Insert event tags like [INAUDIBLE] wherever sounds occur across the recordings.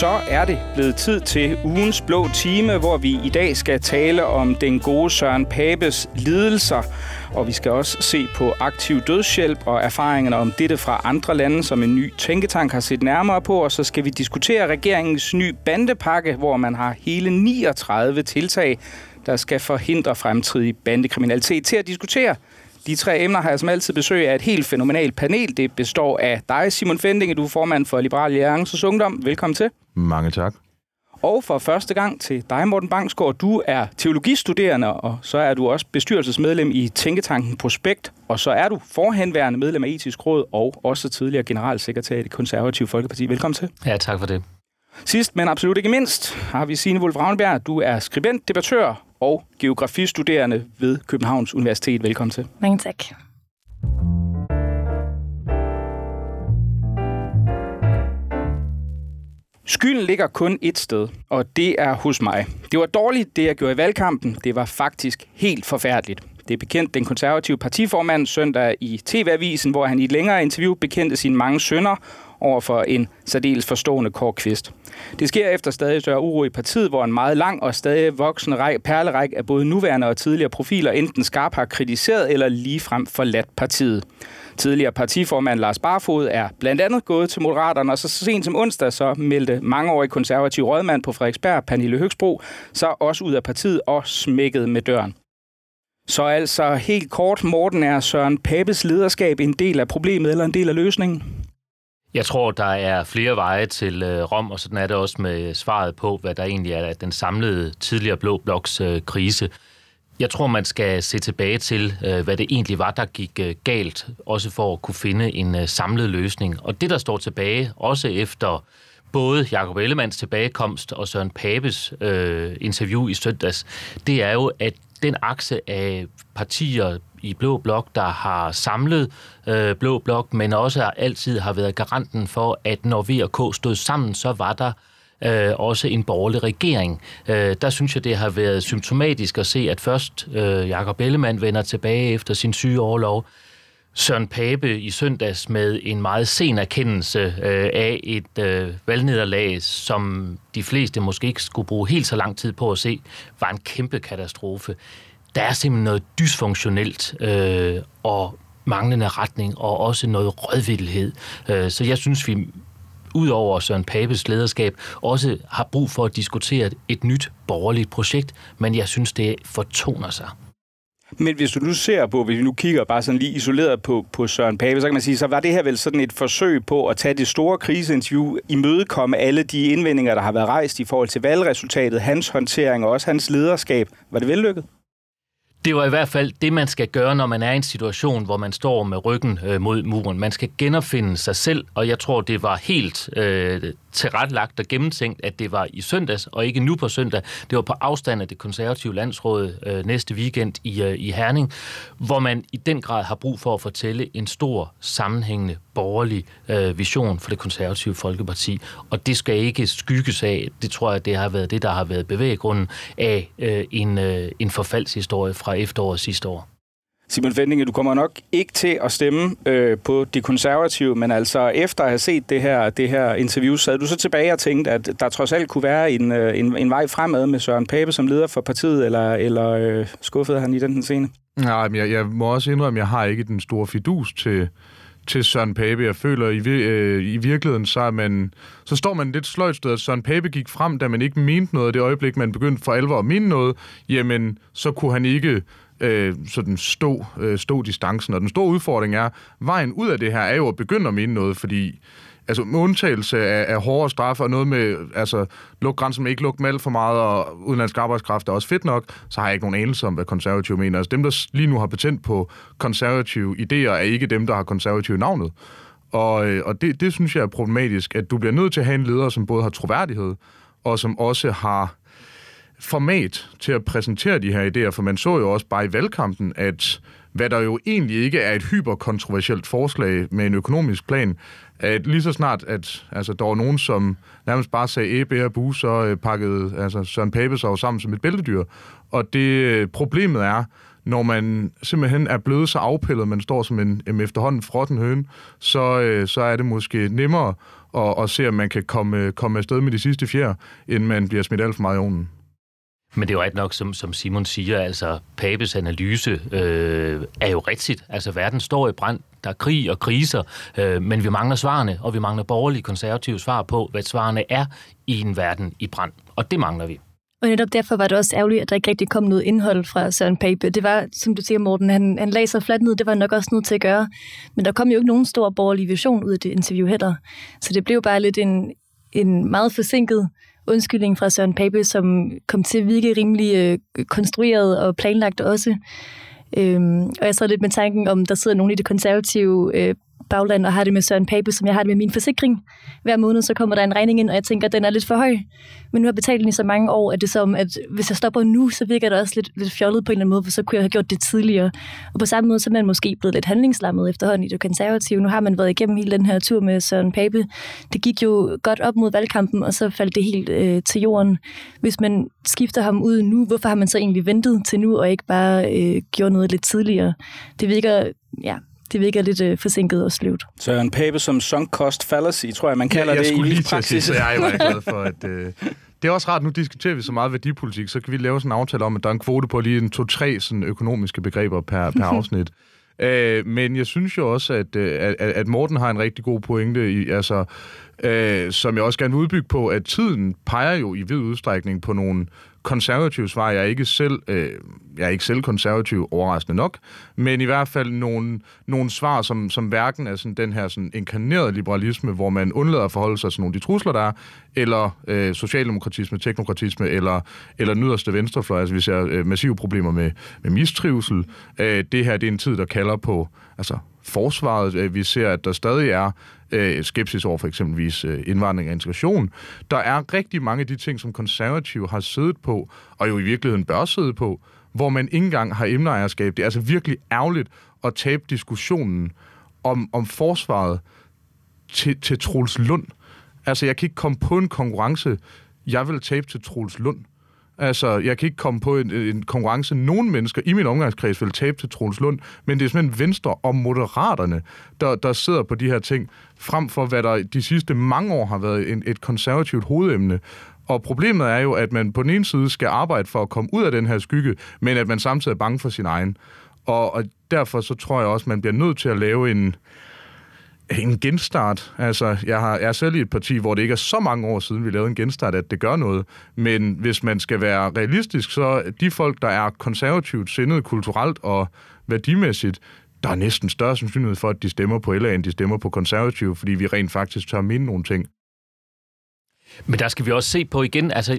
så er det blevet tid til ugens blå time, hvor vi i dag skal tale om den gode Søren Papes lidelser. Og vi skal også se på aktiv dødshjælp og erfaringerne om dette fra andre lande, som en ny tænketank har set nærmere på. Og så skal vi diskutere regeringens ny bandepakke, hvor man har hele 39 tiltag, der skal forhindre fremtidig bandekriminalitet. Til at diskutere de tre emner har jeg som altid besøg af et helt fænomenalt panel. Det består af dig, Simon Fendinge, du er formand for Liberal Alliances Ungdom. Velkommen til. Mange tak. Og for første gang til dig, Morten Bangsgaard. Du er teologistuderende, og så er du også bestyrelsesmedlem i Tænketanken Prospekt, og så er du forhenværende medlem af Etisk Råd og også tidligere generalsekretær i det konservative Folkeparti. Velkommen til. Ja, tak for det. Sidst, men absolut ikke mindst, har vi Signe Wolf Ravnberg. Du er skribent, debattør og geografistuderende ved Københavns Universitet. Velkommen til. Mange tak. Skylden ligger kun et sted, og det er hos mig. Det var dårligt, det jeg gjorde i valgkampen. Det var faktisk helt forfærdeligt. Det er bekendt den konservative partiformand søndag i TV-avisen, hvor han i et længere interview bekendte sine mange sønner over for en særdeles forstående Kåre Kvist. Det sker efter stadig større uro i partiet, hvor en meget lang og stadig voksende række, perleræk af både nuværende og tidligere profiler enten skarpt har kritiseret eller ligefrem forladt partiet. Tidligere partiformand Lars Barfod er blandt andet gået til Moderaterne, og så sent som onsdag så meldte mangeårig konservativ rådmand på Frederiksberg, Pernille Høgsbro, så også ud af partiet og smækket med døren. Så altså helt kort, Morten, er Søren Papes lederskab en del af problemet eller en del af løsningen? Jeg tror, der er flere veje til øh, Rom, og sådan er det også med svaret på, hvad der egentlig er den samlede tidligere Blå Bloks øh, krise. Jeg tror, man skal se tilbage til, øh, hvad det egentlig var, der gik øh, galt, også for at kunne finde en øh, samlet løsning. Og det, der står tilbage, også efter både Jacob Ellemanns tilbagekomst og Søren Papes øh, interview i søndags, det er jo, at den akse af partier i Blå Blok, der har samlet øh, Blå Blok, men også altid har været garanten for, at når V og K stod sammen, så var der øh, også en borgerlig regering. Øh, der synes jeg, det har været symptomatisk at se, at først øh, Jakob Ellemann vender tilbage efter sin syge overlov, Søren Pape i søndags med en meget sen erkendelse øh, af et øh, valgnederlag, som de fleste måske ikke skulle bruge helt så lang tid på at se, var en kæmpe katastrofe. Der er simpelthen noget dysfunktionelt øh, og manglende retning, og også noget rådvildhed. Øh, så jeg synes, vi ud over Søren Papes lederskab, også har brug for at diskutere et nyt borgerligt projekt, men jeg synes, det fortoner sig. Men hvis du nu ser på, hvis vi nu kigger bare sådan lige isoleret på, på Søren Pape, så kan man sige, så var det her vel sådan et forsøg på at tage det store kriseinterview, imødekomme alle de indvendinger, der har været rejst i forhold til valgresultatet, hans håndtering og også hans lederskab. Var det vellykket? Det var i hvert fald det, man skal gøre, når man er i en situation, hvor man står med ryggen øh, mod muren. Man skal genopfinde sig selv, og jeg tror, det var helt øh, tilrettelagt og gennemtænkt, at det var i søndags, og ikke nu på søndag. Det var på afstand af det konservative landsråd øh, næste weekend i, øh, i Herning, hvor man i den grad har brug for at fortælle en stor, sammenhængende, borgerlig øh, vision for det konservative Folkeparti. Og det skal ikke skygges af, det tror jeg, det har været det, der har været bevæggrunden af øh, en, øh, en forfaldshistorie fra efteråret sidste år. Simon Fendinge, du kommer nok ikke til at stemme øh, på de konservative, men altså efter at have set det her, det her interview, sad du så tilbage og tænkte, at der trods alt kunne være en, øh, en, en vej fremad med Søren Pape som leder for partiet, eller, eller øh, skuffede han i den scene? Nej, men jeg, jeg må også indrømme, at jeg har ikke den store fidus til, til Søren Pape. Jeg føler, i, øh, i virkeligheden, så, er man, så står man lidt sløjt sted, at Søren Pape gik frem, da man ikke mente noget. Det øjeblik, man begyndte for alvor at mene noget, jamen, så kunne han ikke øh, sådan stå, øh, stå distancen. Og den store udfordring er, vejen ud af det her er jo at begynde at mene noget, fordi altså med undtagelse af, af hårdere straffe og noget med, altså luk grænsen men ikke lukke med alt for meget, og udenlandsk arbejdskraft er også fedt nok, så har jeg ikke nogen anelse om, hvad konservative mener. Altså dem, der lige nu har patent på konservative idéer, er ikke dem, der har konservative navnet. Og, øh, og det, det synes jeg er problematisk, at du bliver nødt til at have en leder, som både har troværdighed, og som også har format til at præsentere de her idéer, for man så jo også bare i valgkampen, at hvad der jo egentlig ikke er et hyperkontroversielt forslag med en økonomisk plan, at lige så snart, at altså, der var nogen, som nærmest bare sagde æbe og bu, så øh, pakkede altså, Søren Pape sig sammen som et bæltedyr. Og det øh, problemet er, når man simpelthen er blevet så afpillet, man står som en, en efterhånden frotten høne, så, øh, så er det måske nemmere at, at se, om man kan komme, komme afsted med de sidste fjer, inden man bliver smidt alt for meget i ovnen. Men det er jo ret nok, som, som Simon siger, altså Papes analyse øh, er jo rigtigt. Altså verden står i brand, der er krig og kriser, øh, men vi mangler svarene, og vi mangler borgerlige konservative svar på, hvad svarene er i en verden i brand. Og det mangler vi. Og netop derfor var det også ærgerligt, at der ikke rigtig kom noget indhold fra Søren Pape. Det var, som du siger, Morten, han, han lagde sig fladt ned, det var nok også nødt til at gøre. Men der kom jo ikke nogen stor borgerlig vision ud af det interview heller. Så det blev bare lidt en, en meget forsinket undskyldning fra Søren Pape, som kom til at virke rimelig øh, konstrueret og planlagt også. Øhm, og jeg sad lidt med tanken om, der sidder nogen i det konservative øh, bagland og har det med Søren Pape, som jeg har det med min forsikring. Hver måned så kommer der en regning ind, og jeg tænker, at den er lidt for høj. Men nu har jeg betalt den i så mange år, at det er som, at hvis jeg stopper nu, så virker det også lidt, lidt fjollet på en eller anden måde, for så kunne jeg have gjort det tidligere. Og på samme måde, så er man måske blevet lidt handlingslammet efterhånden i det konservative. Nu har man været igennem hele den her tur med Søren Pape. Det gik jo godt op mod valgkampen, og så faldt det helt øh, til jorden. Hvis man skifter ham ud nu, hvorfor har man så egentlig ventet til nu, og ikke bare øh, gjort noget lidt tidligere? Det virker ja, det virker lidt øh, forsinket og sløvt. Søren Pape som sunk cost fallacy, tror jeg, man kalder ja, jeg det i lige praksis. Sige, jeg er meget glad for, [LAUGHS] at... Øh, det er også rart, nu diskuterer vi så meget værdipolitik, så kan vi lave sådan en aftale om, at der er en kvote på lige en to-tre sådan økonomiske begreber per, per [LAUGHS] afsnit. Øh, men jeg synes jo også, at, øh, at, at Morten har en rigtig god pointe, i, altså, øh, som jeg også gerne vil udbygge på, at tiden peger jo i vid udstrækning på nogle konservative svar. Jeg er ikke selv, øh, jeg er ikke selv konservativ, overraskende nok, men i hvert fald nogle, nogle svar, som, som hverken er sådan den her sådan inkarnerede liberalisme, hvor man undlader at forholde sig til nogle af de trusler, der er, eller øh, socialdemokratisme, teknokratisme, eller, eller nyderste venstrefløj. Altså vi ser øh, massive problemer med, med mistrivsel. Øh, det her det er en tid, der kalder på altså, forsvaret. Øh, vi ser, at der stadig er øh, skepsis over for eksempelvis øh, indvandring og integration. Der er rigtig mange af de ting, som konservative har siddet på, og jo i virkeligheden bør sidde på, hvor man ikke engang har emneejerskab. Det er altså virkelig ærgerligt at tabe diskussionen om, om forsvaret til, til Troels Lund. Altså, jeg kan ikke komme på en konkurrence, jeg vil tabe til Troels Lund. Altså, jeg kan ikke komme på en, en konkurrence. Nogle mennesker i min omgangskreds vil tabe til Troels Lund, men det er simpelthen Venstre og Moderaterne, der, der sidder på de her ting, frem for hvad der de sidste mange år har været en, et konservativt hovedemne. Og problemet er jo, at man på den ene side skal arbejde for at komme ud af den her skygge, men at man samtidig er bange for sin egen. Og, og derfor så tror jeg også, at man bliver nødt til at lave en, en genstart. Altså, jeg, har, jeg er selv i et parti, hvor det ikke er så mange år siden, vi lavede en genstart, at det gør noget. Men hvis man skal være realistisk, så de folk, der er konservativt sindet kulturelt og værdimæssigt, der er næsten større sandsynlighed for, at de stemmer på LA, end de stemmer på konservative, fordi vi rent faktisk tør minde nogle ting. Men der skal vi også se på igen, altså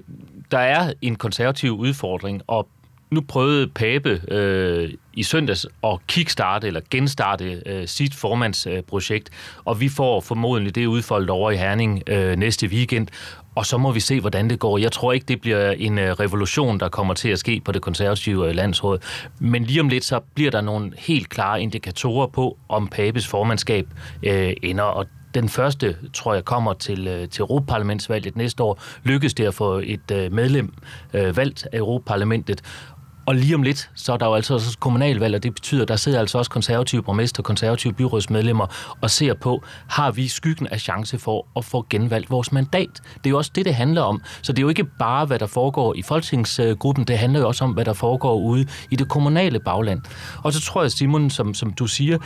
der er en konservativ udfordring, og nu prøvede Pape øh, i søndags at kickstarte eller genstarte øh, sit formandsprojekt, øh, og vi får formodentlig det udfoldet over i Herning øh, næste weekend, og så må vi se, hvordan det går. Jeg tror ikke, det bliver en øh, revolution, der kommer til at ske på det konservative øh, landsråd, men lige om lidt, så bliver der nogle helt klare indikatorer på, om Papes formandskab øh, ender, og den første, tror jeg, kommer til, øh, til Europaparlamentsvalget næste år. Lykkes det at få et øh, medlem øh, valgt af Europaparlamentet, og lige om lidt, så er der jo altså også kommunalvalg, og det betyder, at der sidder altså også konservative borgmester, konservative byrådsmedlemmer og ser på, har vi skyggen af chance for at få genvalgt vores mandat? Det er jo også det, det handler om. Så det er jo ikke bare, hvad der foregår i folketingsgruppen, det handler jo også om, hvad der foregår ude i det kommunale bagland. Og så tror jeg, Simon, som, som du siger,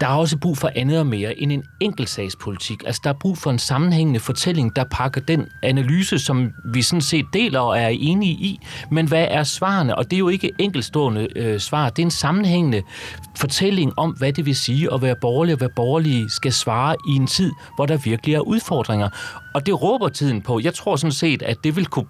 der er også brug for andet og mere end en enkeltsagspolitik. Altså, der er brug for en sammenhængende fortælling, der pakker den analyse, som vi sådan set deler og er enige i. Men hvad er svarene? Og det er jo ikke enkeltstående øh, svar. Det er en sammenhængende fortælling om, hvad det vil sige at være borgerlig, og hvad borgerlige skal svare i en tid, hvor der virkelig er udfordringer. Og det råber tiden på. Jeg tror sådan set, at det vil kunne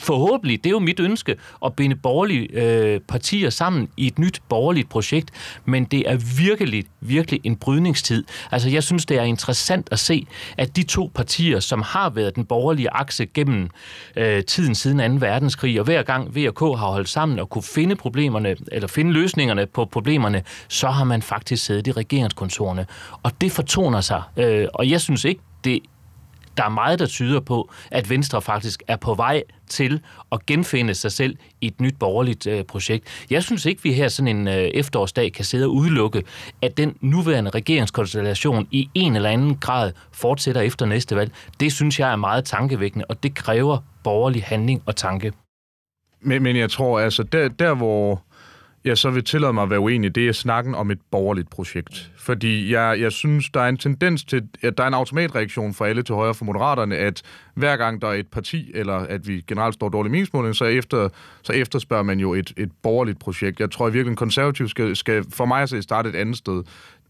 forhåbentlig, det er jo mit ønske, at binde borgerlige øh, partier sammen i et nyt borgerligt projekt, men det er virkelig, virkelig en brydningstid. Altså, jeg synes, det er interessant at se, at de to partier, som har været den borgerlige akse gennem øh, tiden siden 2. verdenskrig, og hver gang VK har holdt sammen og kunne finde problemerne, eller finde løsningerne på problemerne, så har man faktisk siddet i regeringskontorene. Og det fortoner sig, øh, og jeg synes ikke, det der er meget, der tyder på, at Venstre faktisk er på vej til at genfinde sig selv i et nyt borgerligt øh, projekt. Jeg synes ikke, vi her sådan en øh, efterårsdag kan sidde og udelukke, at den nuværende regeringskonstellation i en eller anden grad fortsætter efter næste valg. Det synes jeg er meget tankevækkende, og det kræver borgerlig handling og tanke. Men, men jeg tror, altså, der, der hvor jeg så vil tillade mig at være uenig, det er snakken om et borgerligt projekt. Fordi jeg, jeg synes, der er en tendens til, at der er en automatreaktion fra alle til højre for moderaterne, at hver gang der er et parti, eller at vi generelt står dårlig meningsmåling, så, efter, så efterspørger man jo et, et borgerligt projekt. Jeg tror i virkeligheden, konservativ skal, skal for mig at se starte et andet sted.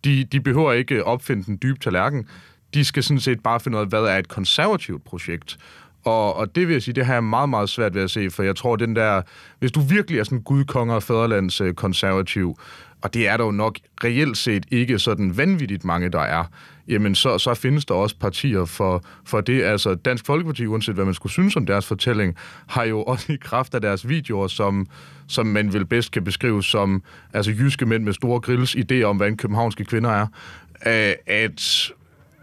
De, de behøver ikke opfinde den dybe tallerken. De skal sådan set bare finde ud af, hvad er et konservativt projekt. Og, og det vil jeg sige, det har jeg meget, meget svært ved at se, for jeg tror, den der, hvis du virkelig er sådan gudkonger og fædrelands øh, konservativ, og det er der jo nok reelt set ikke sådan vanvittigt mange, der er, jamen så, så findes der også partier for, for det. Altså Dansk Folkeparti, uanset hvad man skulle synes om deres fortælling, har jo også i kraft af deres videoer, som, som man vel bedst kan beskrive som altså jyske mænd med store grills idéer om, hvad en københavnske kvinder er, at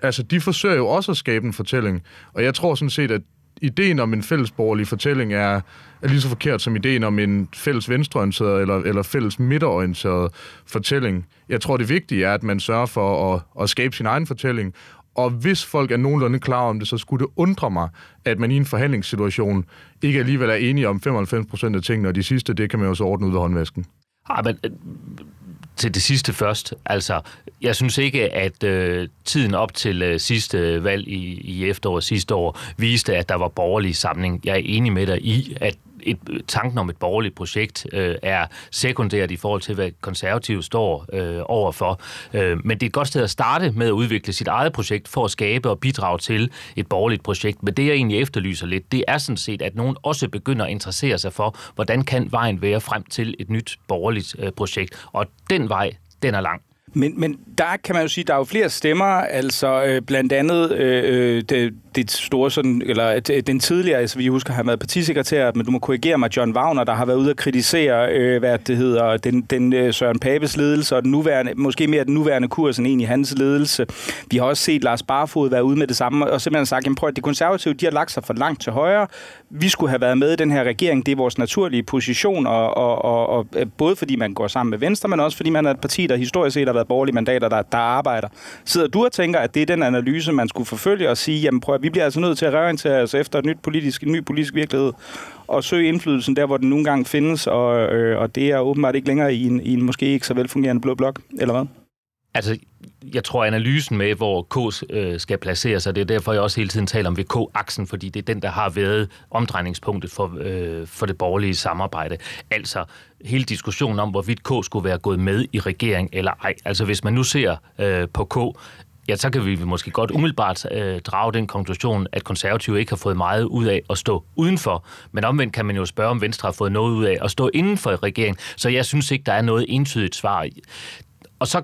altså, de forsøger jo også at skabe en fortælling. Og jeg tror sådan set, at ideen om en fællesborgerlig fortælling er, er lige så forkert som ideen om en fælles venstreorienteret eller, eller fælles midterorienteret fortælling. Jeg tror, det vigtige er, at man sørger for at, at skabe sin egen fortælling, og hvis folk er nogenlunde klar om det, så skulle det undre mig, at man i en forhandlingssituation ikke alligevel er enige om 95 procent af tingene, og de sidste, det kan man jo så ordne ud af håndvasken. Ej, men til det sidste først. Altså, jeg synes ikke, at øh, tiden op til øh, sidste øh, valg i, i efteråret sidste år viste, at der var borgerlig samling. Jeg er enig med dig i, at et, øh, tanken om et borgerligt projekt øh, er sekundært i forhold til, hvad konservative står øh, overfor. Øh, men det er et godt sted at starte med at udvikle sit eget projekt for at skabe og bidrage til et borgerligt projekt. Men det, jeg egentlig efterlyser lidt, det er sådan set, at nogen også begynder at interessere sig for, hvordan kan vejen være frem til et nyt borgerligt øh, projekt. Og den vej, den er lang. Men, men der kan man jo sige, der er jo flere stemmer, altså øh, blandt andet øh, øh det, det store sådan, eller øh, den tidligere, altså vi husker, han været partisekretær, men du må korrigere mig, John Wagner, der har været ude at kritisere, øh, hvad det hedder, den, den øh, Søren Papes ledelse, og den nuværende, måske mere den nuværende kurs end egentlig hans ledelse. Vi har også set Lars Barfod være ude med det samme, og simpelthen sagt, jamen prøv at de konservative, de har lagt sig for langt til højre. Vi skulle have været med i den her regering, det er vores naturlige position, og, og, og, og øh, både fordi man går sammen med Venstre, men også fordi man er et parti, der historisk set har været borgerlige mandater, der, der arbejder. Sidder du og tænker, at det er den analyse, man skulle forfølge og sige, jamen prøv at vi bliver altså nødt til at reorientere os efter et nyt politisk, en ny politisk virkelighed og søge indflydelsen der, hvor den nogle gange findes, og, øh, og det er åbenbart ikke længere i en, i en måske ikke så velfungerende blå blok, eller hvad? Altså, jeg tror, analysen med, hvor K øh, skal placere sig, det er derfor, jeg også hele tiden taler om VK-aksen, fordi det er den, der har været omdrejningspunktet for, øh, for det borgerlige samarbejde. Altså, hele diskussionen om, hvorvidt K skulle være gået med i regering eller ej. Altså, hvis man nu ser øh, på K, ja, så kan vi måske godt umiddelbart øh, drage den konklusion, at konservative ikke har fået meget ud af at stå udenfor. Men omvendt kan man jo spørge, om Venstre har fået noget ud af at stå inden for regeringen. Så jeg synes ikke, der er noget entydigt svar. Og så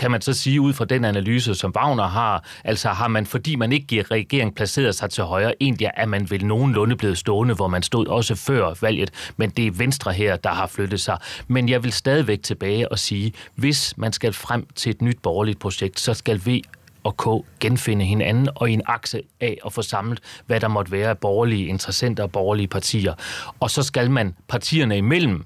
kan man så sige ud fra den analyse, som Wagner har, altså har man, fordi man ikke giver regeringen placeret sig til højre, egentlig er man vel nogenlunde blevet stående, hvor man stod også før valget, men det er Venstre her, der har flyttet sig. Men jeg vil stadigvæk tilbage og sige, hvis man skal frem til et nyt borgerligt projekt, så skal vi og K genfinde hinanden og i en akse af at få samlet, hvad der måtte være af borgerlige interessenter og borgerlige partier. Og så skal man partierne imellem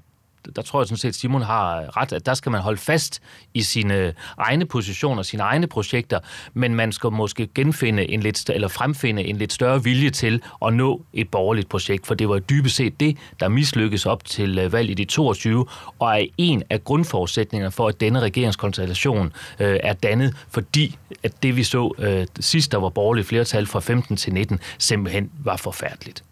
der tror jeg sådan set, Simon har ret, at der skal man holde fast i sine egne positioner, sine egne projekter, men man skal måske genfinde en lidt, eller fremfinde en lidt større vilje til at nå et borgerligt projekt, for det var dybest set det, der mislykkes op til øh, valget i 22, og er en af grundforudsætningerne for, at denne regeringskonstellation øh, er dannet, fordi at det vi så øh, sidst, der var borgerligt flertal fra 15 til 19, simpelthen var forfærdeligt.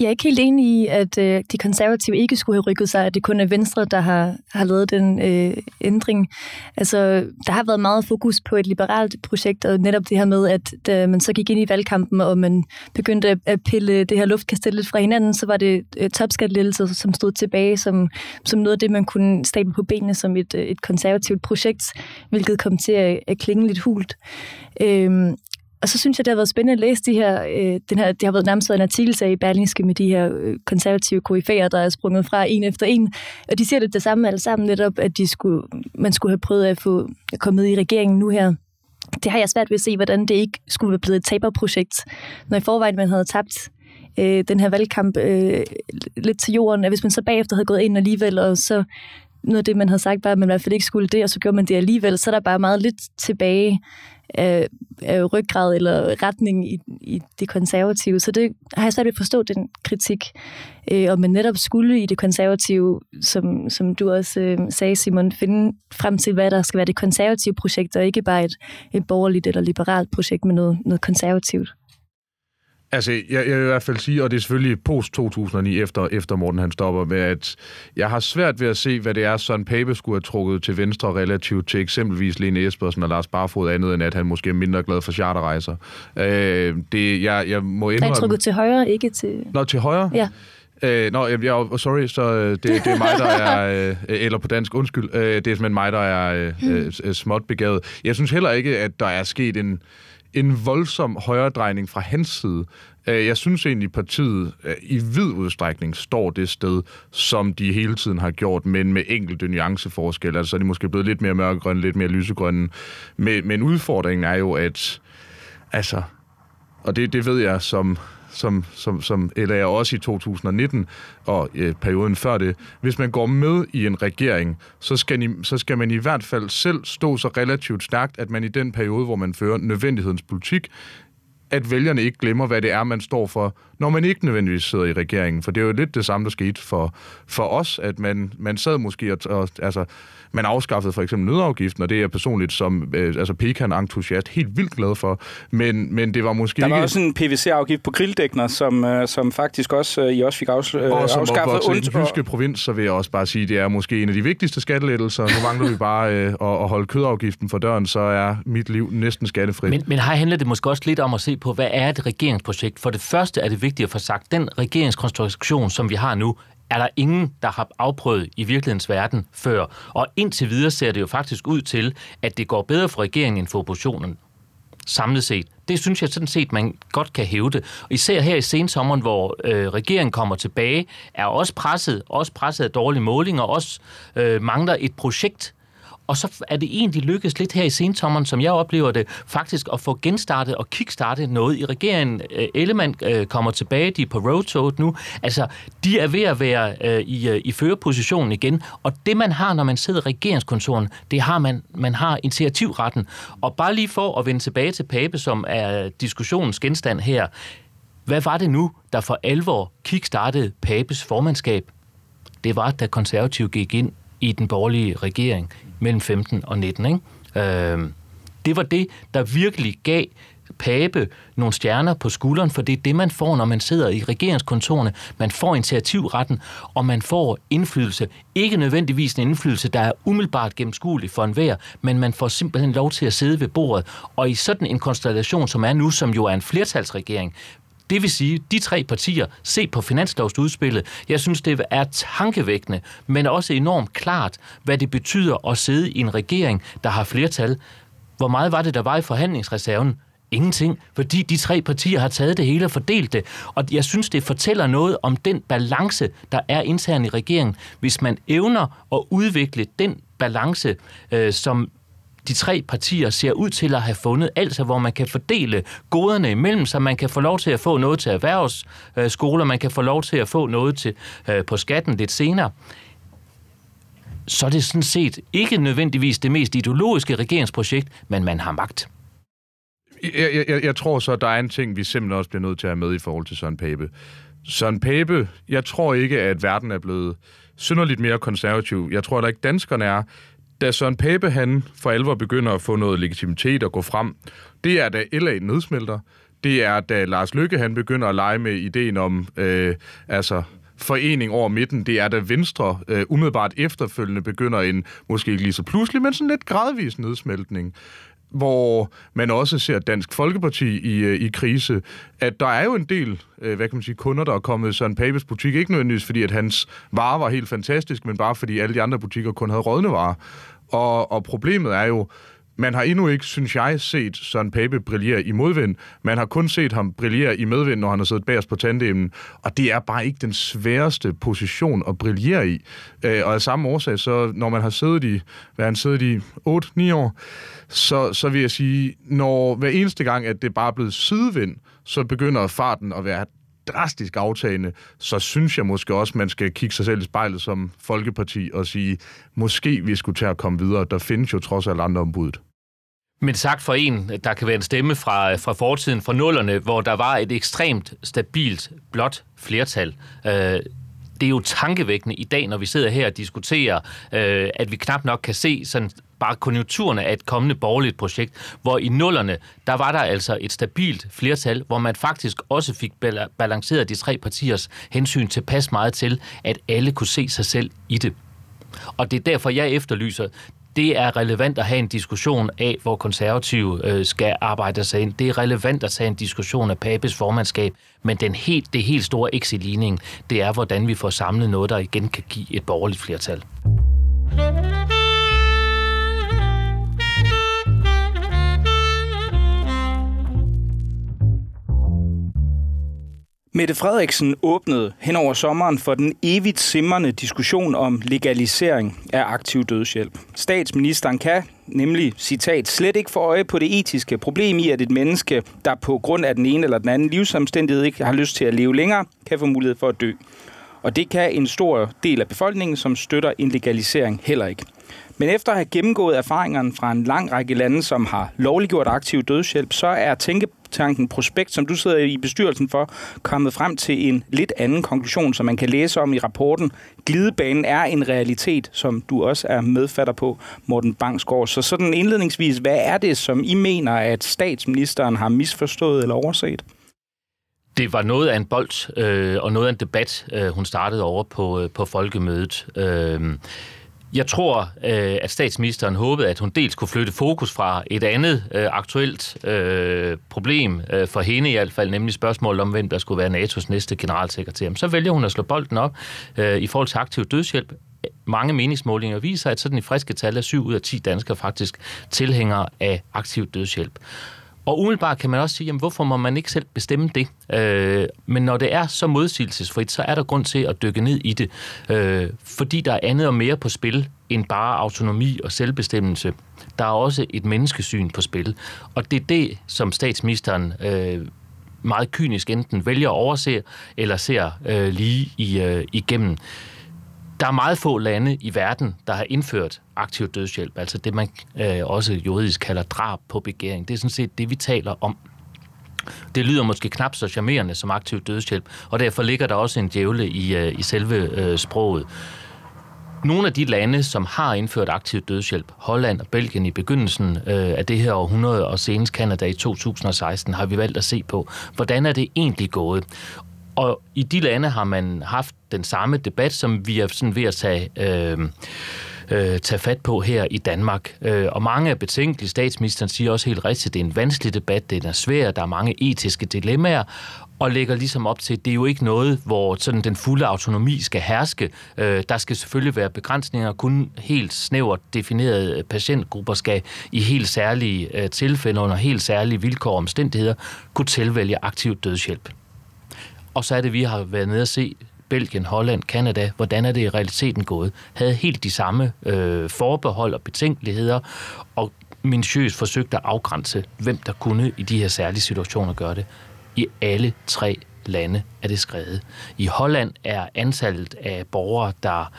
Jeg er ikke helt enig i, at øh, de konservative ikke skulle have rykket sig, at det kun er Venstre, der har, har lavet den øh, ændring. Altså, der har været meget fokus på et liberalt projekt, og netop det her med, at da man så gik ind i valgkampen, og man begyndte at pille det her luftkastel lidt fra hinanden, så var det øh, topskattelettelser, som stod tilbage som, som noget af det, man kunne stable på benene som et, øh, et konservativt projekt, hvilket kom til at, at klinge lidt hult. Øh, og så synes jeg, det har været spændende at læse de her, øh, den her, det har været nærmest en artikel i Berlingske med de her øh, konservative koryfæer, der er sprunget fra en efter en. Og de siger det det samme alle sammen netop, at de skulle, man skulle have prøvet at få at komme med i regeringen nu her. Det har jeg svært ved at se, hvordan det ikke skulle være blevet et taberprojekt, når i forvejen man havde tabt øh, den her valgkamp øh, lidt til jorden, at hvis man så bagefter havde gået ind alligevel, og så noget af det, man havde sagt, var, at man i hvert fald ikke skulle det, og så gjorde man det alligevel, så er der bare meget lidt tilbage af, af ryggrad eller retning i, i det konservative. Så det har jeg svært ved at forstå, den kritik. Øh, og man netop skulle i det konservative, som, som du også øh, sagde, Simon, finde frem til, hvad der skal være det konservative projekt, og ikke bare et, et borgerligt eller liberalt projekt men noget, noget konservativt. Altså, jeg, jeg vil i hvert fald sige, og det er selvfølgelig post-2009, efter, efter Morten han stopper med, at jeg har svært ved at se, hvad det er, Søren Pape skulle have trukket til venstre relativt til eksempelvis Lene Espersen og Lars Barfod andet, end at han måske er mindre glad for charterrejser. Øh, det, jeg, jeg må indrømme... Nej, trukket til højre, ikke til... Nå, til højre? Ja. Øh, nå, jeg, jeg, sorry, så øh, det, det er mig, der [LAUGHS] er, øh, eller på dansk, undskyld, øh, det er simpelthen mig, der er øh, øh, småt begavet. Jeg synes heller ikke, at der er sket en, en voldsom højredrejning fra hans side. Øh, jeg synes egentlig, at partiet øh, i vid udstrækning står det sted, som de hele tiden har gjort, men med enkelte nuanceforskelle. Altså, så er de måske blevet lidt mere mørkegrønne, lidt mere lysegrønne. Men, men udfordringen er jo, at... Altså, og det, det ved jeg som, som, som, som LA også i 2019 og øh, perioden før det. Hvis man går med i en regering, så skal, ni, så skal man i hvert fald selv stå så relativt stærkt, at man i den periode, hvor man fører nødvendighedens politik, at vælgerne ikke glemmer, hvad det er, man står for, når man ikke nødvendigvis sidder i regeringen. For det er jo lidt det samme, der skete for, for os, at man, man sad måske og, og altså, man afskaffede for eksempel nødafgiften, og det er jeg personligt som øh, altså pekan-entusiast helt vildt glad for. Men, men det var måske Der var ikke... også en PVC-afgift på grildækner, som, øh, som faktisk også øh, I også fik afs- øh, og som afskaffet. opvokset i den jyske provins, så vil jeg også bare sige, at det er måske en af de vigtigste skattelettelser. Nu mangler vi bare øh, at, at holde kødafgiften for døren, så er mit liv næsten skattefrit. Men, men her handler det måske også lidt om at se på, hvad er et regeringsprojekt? For det første er det vigtigt at få sagt, den regeringskonstruktion, som vi har nu, er der ingen, der har afprøvet i virkelighedens verden før. Og indtil videre ser det jo faktisk ud til, at det går bedre for regeringen end for oppositionen samlet set. Det synes jeg sådan set, man godt kan hævde. Og især her i sensommeren, hvor øh, regeringen kommer tilbage, er også presset, også presset af dårlige målinger, også øh, mangler et projekt, og så er det egentlig lykkedes lidt her i sentommeren, som jeg oplever det, faktisk at få genstartet og kickstartet noget i regeringen. Øh, Ellemann øh, kommer tilbage, de er på roadshow nu. Altså, de er ved at være øh, i, i førerpositionen igen. Og det, man har, når man sidder i regeringskontoren, det har man, man har initiativretten. Og bare lige for at vende tilbage til Pape, som er diskussionens genstand her. Hvad var det nu, der for alvor kickstartede Papes formandskab? Det var, da konservativ gik ind i den borgerlige regering mellem 15 og 19. Ikke? Øh, det var det, der virkelig gav Pape nogle stjerner på skulderen, for det er det, man får, når man sidder i regeringskontorene. Man får initiativretten, og man får indflydelse. Ikke nødvendigvis en indflydelse, der er umiddelbart gennemskuelig for enhver, men man får simpelthen lov til at sidde ved bordet. Og i sådan en konstellation, som er nu, som jo er en flertalsregering, det vil sige, de tre partier, se på finanslovsudspillet, jeg synes, det er tankevækkende, men også enormt klart, hvad det betyder at sidde i en regering, der har flertal. Hvor meget var det, der var i forhandlingsreserven? Ingenting, fordi de tre partier har taget det hele og fordelt det. Og jeg synes, det fortæller noget om den balance, der er internt i regeringen. Hvis man evner at udvikle den balance, øh, som de tre partier ser ud til at have fundet, altså hvor man kan fordele goderne imellem, så man kan få lov til at få noget til erhvervsskoler, man kan få lov til at få noget til øh, på skatten lidt senere så er det sådan set ikke nødvendigvis det mest ideologiske regeringsprojekt, men man har magt. Jeg, jeg, jeg tror så, at der er en ting, vi simpelthen også bliver nødt til at have med i forhold til Søren Pape. Søren Pape, jeg tror ikke, at verden er blevet synderligt mere konservativ. Jeg tror at ikke, danskerne er da Søren Pape han for alvor begynder at få noget legitimitet og gå frem, det er da LA nedsmelter. Det er da Lars Lykke han begynder at lege med ideen om øh, altså forening over midten. Det er da Venstre øh, umiddelbart efterfølgende begynder en, måske ikke lige så pludselig, men sådan lidt gradvis nedsmeltning hvor man også ser Dansk Folkeparti i, øh, i krise, at der er jo en del, øh, hvad kan man sige, kunder, der er kommet i Søren Papes butik, ikke nødvendigvis fordi, at hans varer var helt fantastisk, men bare fordi alle de andre butikker kun havde rådne varer. Og, og problemet er jo, man har endnu ikke, synes jeg, set Søren Pape brillere i modvind. Man har kun set ham brillere i medvind, når han har siddet bagerst på tandemen. Og det er bare ikke den sværeste position at brillere i. Øh, og af samme årsag, så når man har siddet i, hvad han siddet i 8-9 år, så, så vil jeg sige, når hver eneste gang, at det bare er blevet sidevind, så begynder farten at være drastisk aftagende, så synes jeg måske også, man skal kigge sig selv i spejlet som folkeparti og sige, måske vi skulle til at komme videre. Der findes jo trods alt andre ombuddet. Men sagt for en, der kan være en stemme fra, fra fortiden, fra nullerne, hvor der var et ekstremt stabilt blot flertal. Øh, det er jo tankevækkende i dag, når vi sidder her og diskuterer, øh, at vi knap nok kan se sådan bare konjunkturerne af et kommende borgerligt projekt, hvor i nullerne, der var der altså et stabilt flertal, hvor man faktisk også fik balanceret de tre partiers hensyn til pas meget til, at alle kunne se sig selv i det. Og det er derfor, jeg efterlyser det er relevant at have en diskussion af, hvor konservative øh, skal arbejde sig ind. Det er relevant at have en diskussion af Papes formandskab, men den helt, det helt store exit-ligning, det er, hvordan vi får samlet noget, der igen kan give et borgerligt flertal. Mette Frederiksen åbnede hen over sommeren for den evigt simrende diskussion om legalisering af aktiv dødshjælp. Statsministeren kan nemlig, citat, slet ikke få øje på det etiske problem i, at et menneske, der på grund af den ene eller den anden livsomstændighed ikke har lyst til at leve længere, kan få mulighed for at dø. Og det kan en stor del af befolkningen, som støtter en legalisering, heller ikke. Men efter at have gennemgået erfaringerne fra en lang række lande, som har lovliggjort aktiv dødshjælp, så er tænketanken Prospekt, som du sidder i bestyrelsen for, kommet frem til en lidt anden konklusion, som man kan læse om i rapporten. Glidebanen er en realitet, som du også er medfatter på, Morten Bangsgaard. Så sådan indledningsvis, hvad er det, som I mener, at statsministeren har misforstået eller overset? Det var noget af en bold øh, og noget af en debat, øh, hun startede over på, øh, på folkemødet. Øh, jeg tror, øh, at statsministeren håbede, at hun dels kunne flytte fokus fra et andet øh, aktuelt øh, problem øh, for hende i hvert fald, nemlig spørgsmålet om, hvem der skulle være NATO's næste generalsekretær. Så vælger hun at slå bolden op øh, i forhold til aktiv dødshjælp. Mange meningsmålinger viser, at sådan i friske tal er 7 ud af 10 danskere faktisk tilhængere af aktiv dødshjælp. Og umiddelbart kan man også sige, jamen, hvorfor må man ikke selv bestemme det? Øh, men når det er så modsigelsesfrit, så er der grund til at dykke ned i det, øh, fordi der er andet og mere på spil end bare autonomi og selvbestemmelse. Der er også et menneskesyn på spil, og det er det, som statsministeren øh, meget kynisk enten vælger at overse, eller ser øh, lige i, øh, igennem. Der er meget få lande i verden, der har indført aktiv dødshjælp, altså det, man øh, også juridisk kalder drab på begæring. Det er sådan set det, vi taler om. Det lyder måske knap så charmerende som aktiv dødshjælp, og derfor ligger der også en djævle i, øh, i selve øh, sproget. Nogle af de lande, som har indført aktiv dødshjælp, Holland og Belgien i begyndelsen øh, af det her århundrede, og senest Kanada i 2016, har vi valgt at se på, hvordan er det egentlig gået. Og i de lande har man haft den samme debat, som vi er sådan ved at tage... Øh, øh, tage fat på her i Danmark. Øh, og mange er betænkelige, statsministeren siger også helt rigtigt, at det er en vanskelig debat, det er svær, der er mange etiske dilemmaer, og lægger ligesom op til, at det er jo ikke noget, hvor sådan den fulde autonomi skal herske. Øh, der skal selvfølgelig være begrænsninger, kun helt snævert definerede patientgrupper skal i helt særlige øh, tilfælde under helt særlige vilkår og omstændigheder kunne tilvælge aktiv dødshjælp. Og så er det, vi har været nede og se Belgien, Holland, Kanada, hvordan er det i realiteten gået? Havde helt de samme øh, forbehold og betænkeligheder, og minutiøst forsøgte at afgrænse, hvem der kunne i de her særlige situationer gøre det. I alle tre lande er det skrevet. I Holland er antallet af borgere, der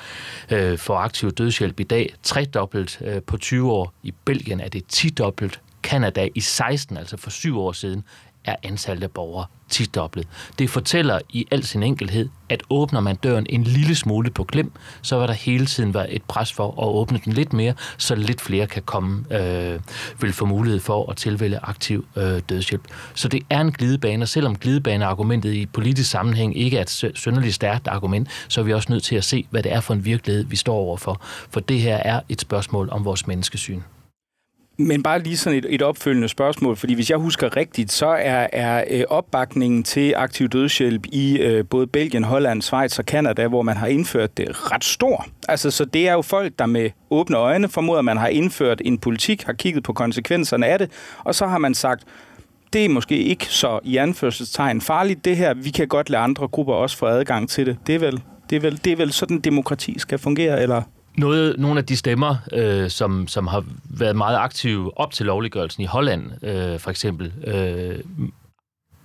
øh, får aktiv dødshjælp i dag, tredobbelt øh, på 20 år. I Belgien er det tidobbelt. Kanada i 16, altså for syv år siden, er antallet af borgere tidoblet. Det fortæller i al sin enkelhed, at åbner man døren en lille smule på klem, så vil der hele tiden være et pres for at åbne den lidt mere, så lidt flere kan komme, øh, vil få mulighed for at tilvælge aktiv øh, dødshjælp. Så det er en glidebane, og selvom glidebaneargumentet i politisk sammenhæng ikke er et synderligt stærkt argument, så er vi også nødt til at se, hvad det er for en virkelighed, vi står overfor. For det her er et spørgsmål om vores menneskesyn. Men bare lige sådan et, et opfølgende spørgsmål, fordi hvis jeg husker rigtigt, så er, er øh, opbakningen til aktiv dødshjælp i øh, både Belgien, Holland, Schweiz og Kanada, hvor man har indført det ret stor. Altså, så det er jo folk, der med åbne øjne formoder, man har indført en politik, har kigget på konsekvenserne af det, og så har man sagt, det er måske ikke så i anførselstegn farligt det her. Vi kan godt lade andre grupper også få adgang til det. Det er vel, det er vel, det er vel sådan, demokrati skal fungere, eller noget, nogle af de stemmer, øh, som, som har været meget aktive op til lovliggørelsen i Holland, øh, for eksempel, øh,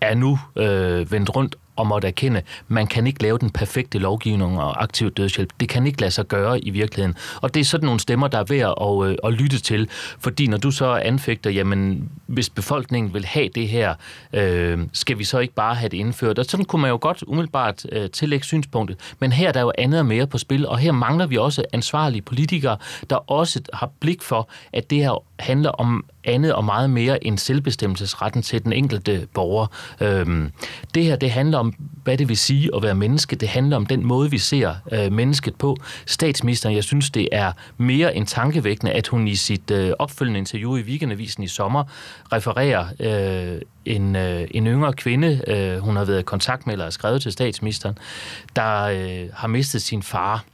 er nu øh, vendt rundt og måtte erkende, man kan ikke lave den perfekte lovgivning og aktiv dødshjælp. Det kan ikke lade sig gøre i virkeligheden. Og det er sådan nogle stemmer, der er værd at, øh, at lytte til. Fordi når du så anfægter, jamen hvis befolkningen vil have det her, øh, skal vi så ikke bare have det indført? Og sådan kunne man jo godt umiddelbart øh, tillægge synspunktet. Men her er der jo andet og mere på spil, og her mangler vi også ansvarlige politikere, der også har blik for, at det her handler om andet og meget mere end selvbestemmelsesretten til den enkelte borger. Øh, det her, det handler om, hvad det vil sige at være menneske. Det handler om den måde, vi ser øh, mennesket på. Statsministeren, jeg synes, det er mere end tankevækkende, at hun i sit øh, opfølgende interview i Weekendavisen i sommer refererer øh, en, øh, en yngre kvinde, øh, hun har været i kontakt med eller skrevet til statsministeren, der øh, har mistet sin far.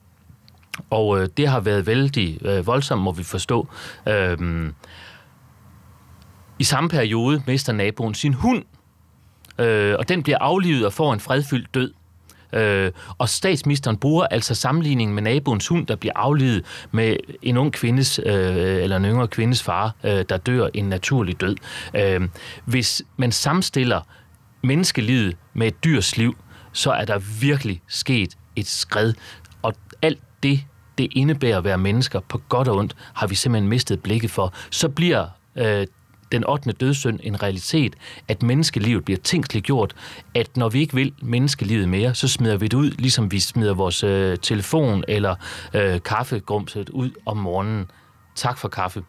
Og øh, det har været vældig øh, voldsomt, må vi forstå. Øh, i samme periode mister naboen sin hund, øh, og den bliver aflivet og får en fredfyldt død. Øh, og statsministeren bruger altså sammenligningen med naboens hund, der bliver aflivet med en ung kvindes, øh, eller en yngre kvindes far, øh, der dør en naturlig død. Øh, hvis man samstiller menneskelivet med et dyrs liv, så er der virkelig sket et skred. Og alt det, det indebærer at være mennesker på godt og ondt, har vi simpelthen mistet blikket for. Så bliver øh, den 8. dødssynd en realitet, at menneskelivet bliver tænkeligt gjort, at når vi ikke vil menneskelivet mere, så smider vi det ud, ligesom vi smider vores øh, telefon eller øh, kaffegrumset ud om morgenen. Tak for kaffe.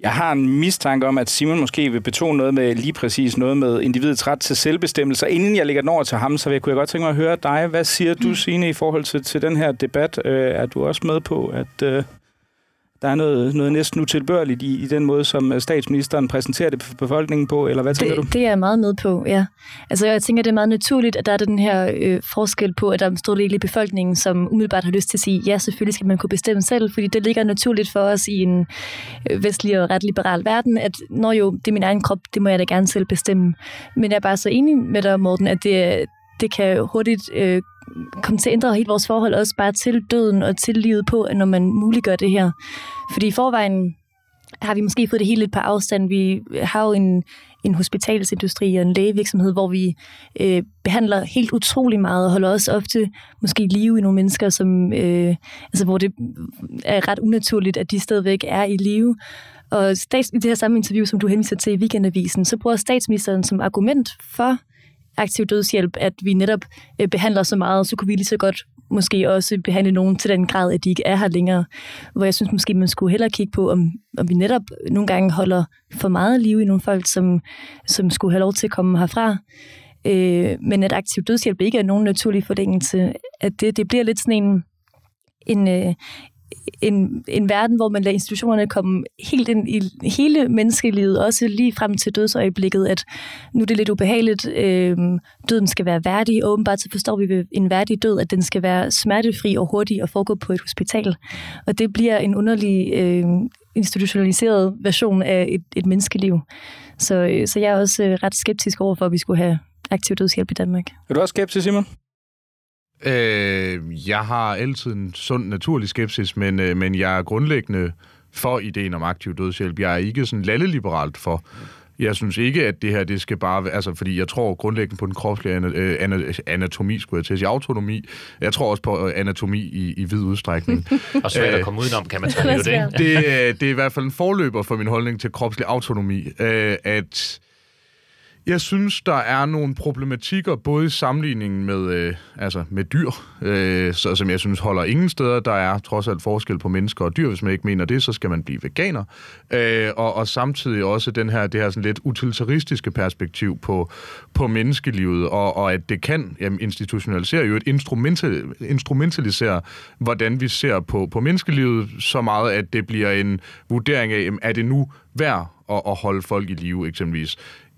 Jeg har en mistanke om, at Simon måske vil betone noget med lige præcis noget med individets ret til selvbestemmelse. Inden jeg lægger den over til ham, så vil jeg, kunne jeg godt tænke mig at høre dig. Hvad siger du, Signe, i forhold til, til den her debat? Øh, er du også med på, at, øh, der er noget, noget næsten utilbørligt i, i den måde, som øh, statsministeren præsenterer det for befolkningen på, eller hvad tænker det, du? Det er jeg meget med på, ja. Altså jeg tænker, det er meget naturligt, at der er den her øh, forskel på, at der er en stor del i befolkningen, som umiddelbart har lyst til at sige, ja, selvfølgelig skal man kunne bestemme selv, fordi det ligger naturligt for os i en øh, vestlig og ret liberal verden, at når jo, det er min egen krop, det må jeg da gerne selv bestemme. Men jeg er bare så enig med dig, Morten, at det, det kan hurtigt øh, komme til at ændre hele vores forhold også bare til døden og til livet på, når man muliggør det her. Fordi i forvejen har vi måske fået det helt lidt på afstand. Vi har jo en, en hospitalsindustri og en lægevirksomhed, hvor vi øh, behandler helt utrolig meget og holder også ofte måske live i nogle mennesker, som, øh, altså, hvor det er ret unaturligt, at de stadigvæk er i live. Og stats, i det her samme interview, som du henviser til i Weekendavisen, så bruger statsministeren som argument for aktiv dødshjælp, at vi netop øh, behandler så meget, så kunne vi lige så godt måske også behandle nogen til den grad, at de ikke er her længere. Hvor jeg synes måske, man skulle hellere kigge på, om, om vi netop nogle gange holder for meget liv i nogle folk, som, som skulle have lov til at komme herfra. Øh, men at aktiv dødshjælp ikke er nogen naturlig forlængelse, at det, det bliver lidt sådan en, en, øh, en, en verden, hvor man lader institutionerne komme helt ind i hele menneskelivet, også lige frem til dødsøjeblikket, at nu er det lidt ubehageligt, øh, døden skal være værdig, og åbenbart så forstår vi ved en værdig død, at den skal være smertefri og hurtig og foregå på et hospital. Og det bliver en underlig øh, institutionaliseret version af et, et menneskeliv. Så, øh, så jeg er også øh, ret skeptisk over for, at vi skulle have aktiv dødshjælp i Danmark. Er du også skeptisk, Simon? Øh, jeg har altid en sund, naturlig skepsis, men, øh, men jeg er grundlæggende for ideen om aktiv dødshjælp. Jeg er ikke sådan lalleliberalt for. Jeg synes ikke, at det her, det skal bare være, altså, fordi jeg tror grundlæggende på den kropslige øh, anatomi, skulle jeg til at sige, autonomi. Jeg tror også på øh, anatomi i, i vid udstrækning. [LAUGHS] Og svært at komme udenom, kan man tage det? Det, det er i hvert fald en forløber for min holdning til kropslig autonomi, at jeg synes, der er nogle problematikker, både i sammenligningen med, øh, altså med dyr, øh, så, som jeg synes holder ingen steder. Der er trods alt forskel på mennesker og dyr. Hvis man ikke mener det, så skal man blive veganer. Øh, og, og samtidig også den her, det her sådan lidt utilitaristiske perspektiv på, på menneskelivet, og, og at det kan jamen, institutionalisere jo et instrumental, instrumentalisere, hvordan vi ser på, på menneskelivet, så meget, at det bliver en vurdering af, jamen, er det nu værd at, at holde folk i live, eksempelvis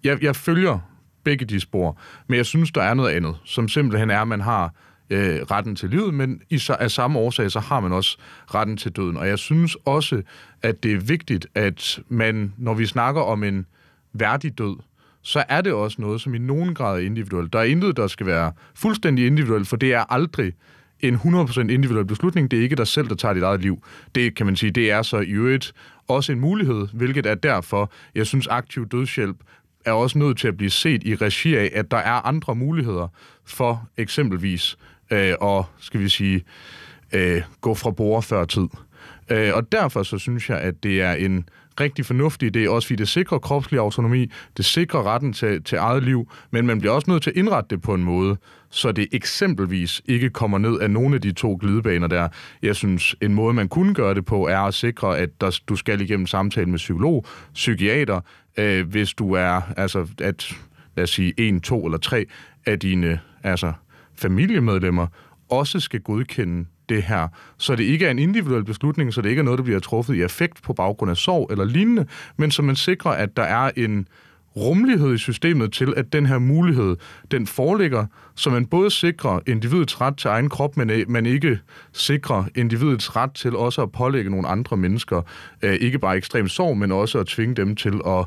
jeg, jeg følger begge de spor, men jeg synes, der er noget andet, som simpelthen er, at man har øh, retten til livet, men i, af samme årsag, så har man også retten til døden. Og jeg synes også, at det er vigtigt, at man, når vi snakker om en værdig død, så er det også noget, som i nogen grad er individuelt. Der er intet, der skal være fuldstændig individuelt, for det er aldrig en 100% individuel beslutning. Det er ikke dig selv, der tager dit eget liv. Det kan man sige, det er så i øvrigt også en mulighed, hvilket er derfor, jeg synes, aktiv dødshjælp er også nødt til at blive set i regi af, at der er andre muligheder for eksempelvis øh, at, skal vi sige, øh, gå fra bord før tid. Øh, og derfor så synes jeg, at det er en rigtig fornuftig idé, også fordi det sikrer kropslig autonomi, det sikrer retten til, til eget liv, men man bliver også nødt til at indrette det på en måde, så det eksempelvis ikke kommer ned af nogle af de to glidebaner der. Jeg synes, en måde, man kunne gøre det på, er at sikre, at der, du skal igennem samtale med psykolog, psykiater, øh, hvis du er, altså, at, lad os sige, en, to eller tre af dine altså, familiemedlemmer også skal godkende det her. Så det ikke er en individuel beslutning, så det ikke er noget, der bliver truffet i effekt på baggrund af sorg eller lignende, men så man sikrer, at der er en rummelighed i systemet til, at den her mulighed, den foreligger, så man både sikrer individets ret til egen krop, men øh, man ikke sikrer individets ret til også at pålægge nogle andre mennesker, øh, ikke bare ekstrem sorg, men også at tvinge dem til at,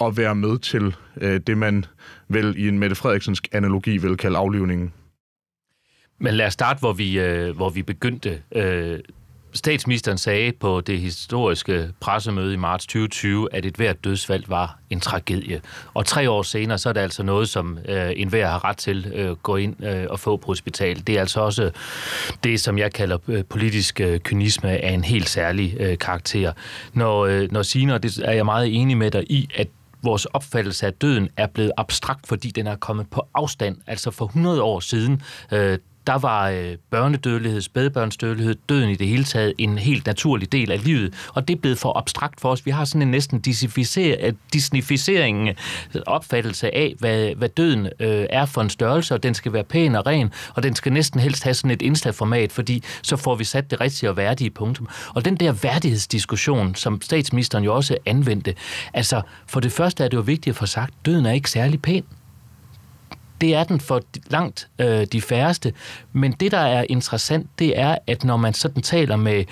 at være med til øh, det, man vel i en Mette Frederiksens analogi vil kalde aflivningen. Men lad os starte, hvor vi, øh, hvor vi begyndte. Øh, statsministeren sagde på det historiske pressemøde i marts 2020, at et hvert dødsfald var en tragedie. Og tre år senere, så er det altså noget, som øh, enhver har ret til at øh, gå ind øh, og få på hospital. Det er altså også det, som jeg kalder øh, politisk øh, kynisme af en helt særlig øh, karakter. Når, øh, når Signe, og det er jeg meget enig med dig i, at vores opfattelse af døden er blevet abstrakt, fordi den er kommet på afstand. Altså for 100 år siden, øh, der var øh, børnedødelighed, spædbørnsdødelighed, døden i det hele taget en helt naturlig del af livet, og det er blevet for abstrakt for os. Vi har sådan en næsten øh, disnificering øh, opfattelse af, hvad, hvad døden øh, er for en størrelse, og den skal være pæn og ren, og den skal næsten helst have sådan et indslagformat, fordi så får vi sat det rigtige og værdige punktum. Og den der værdighedsdiskussion, som statsministeren jo også anvendte, altså for det første er det jo vigtigt at få sagt, døden er ikke særlig pæn. Det er den for langt øh, de færreste. Men det, der er interessant, det er, at når man sådan taler med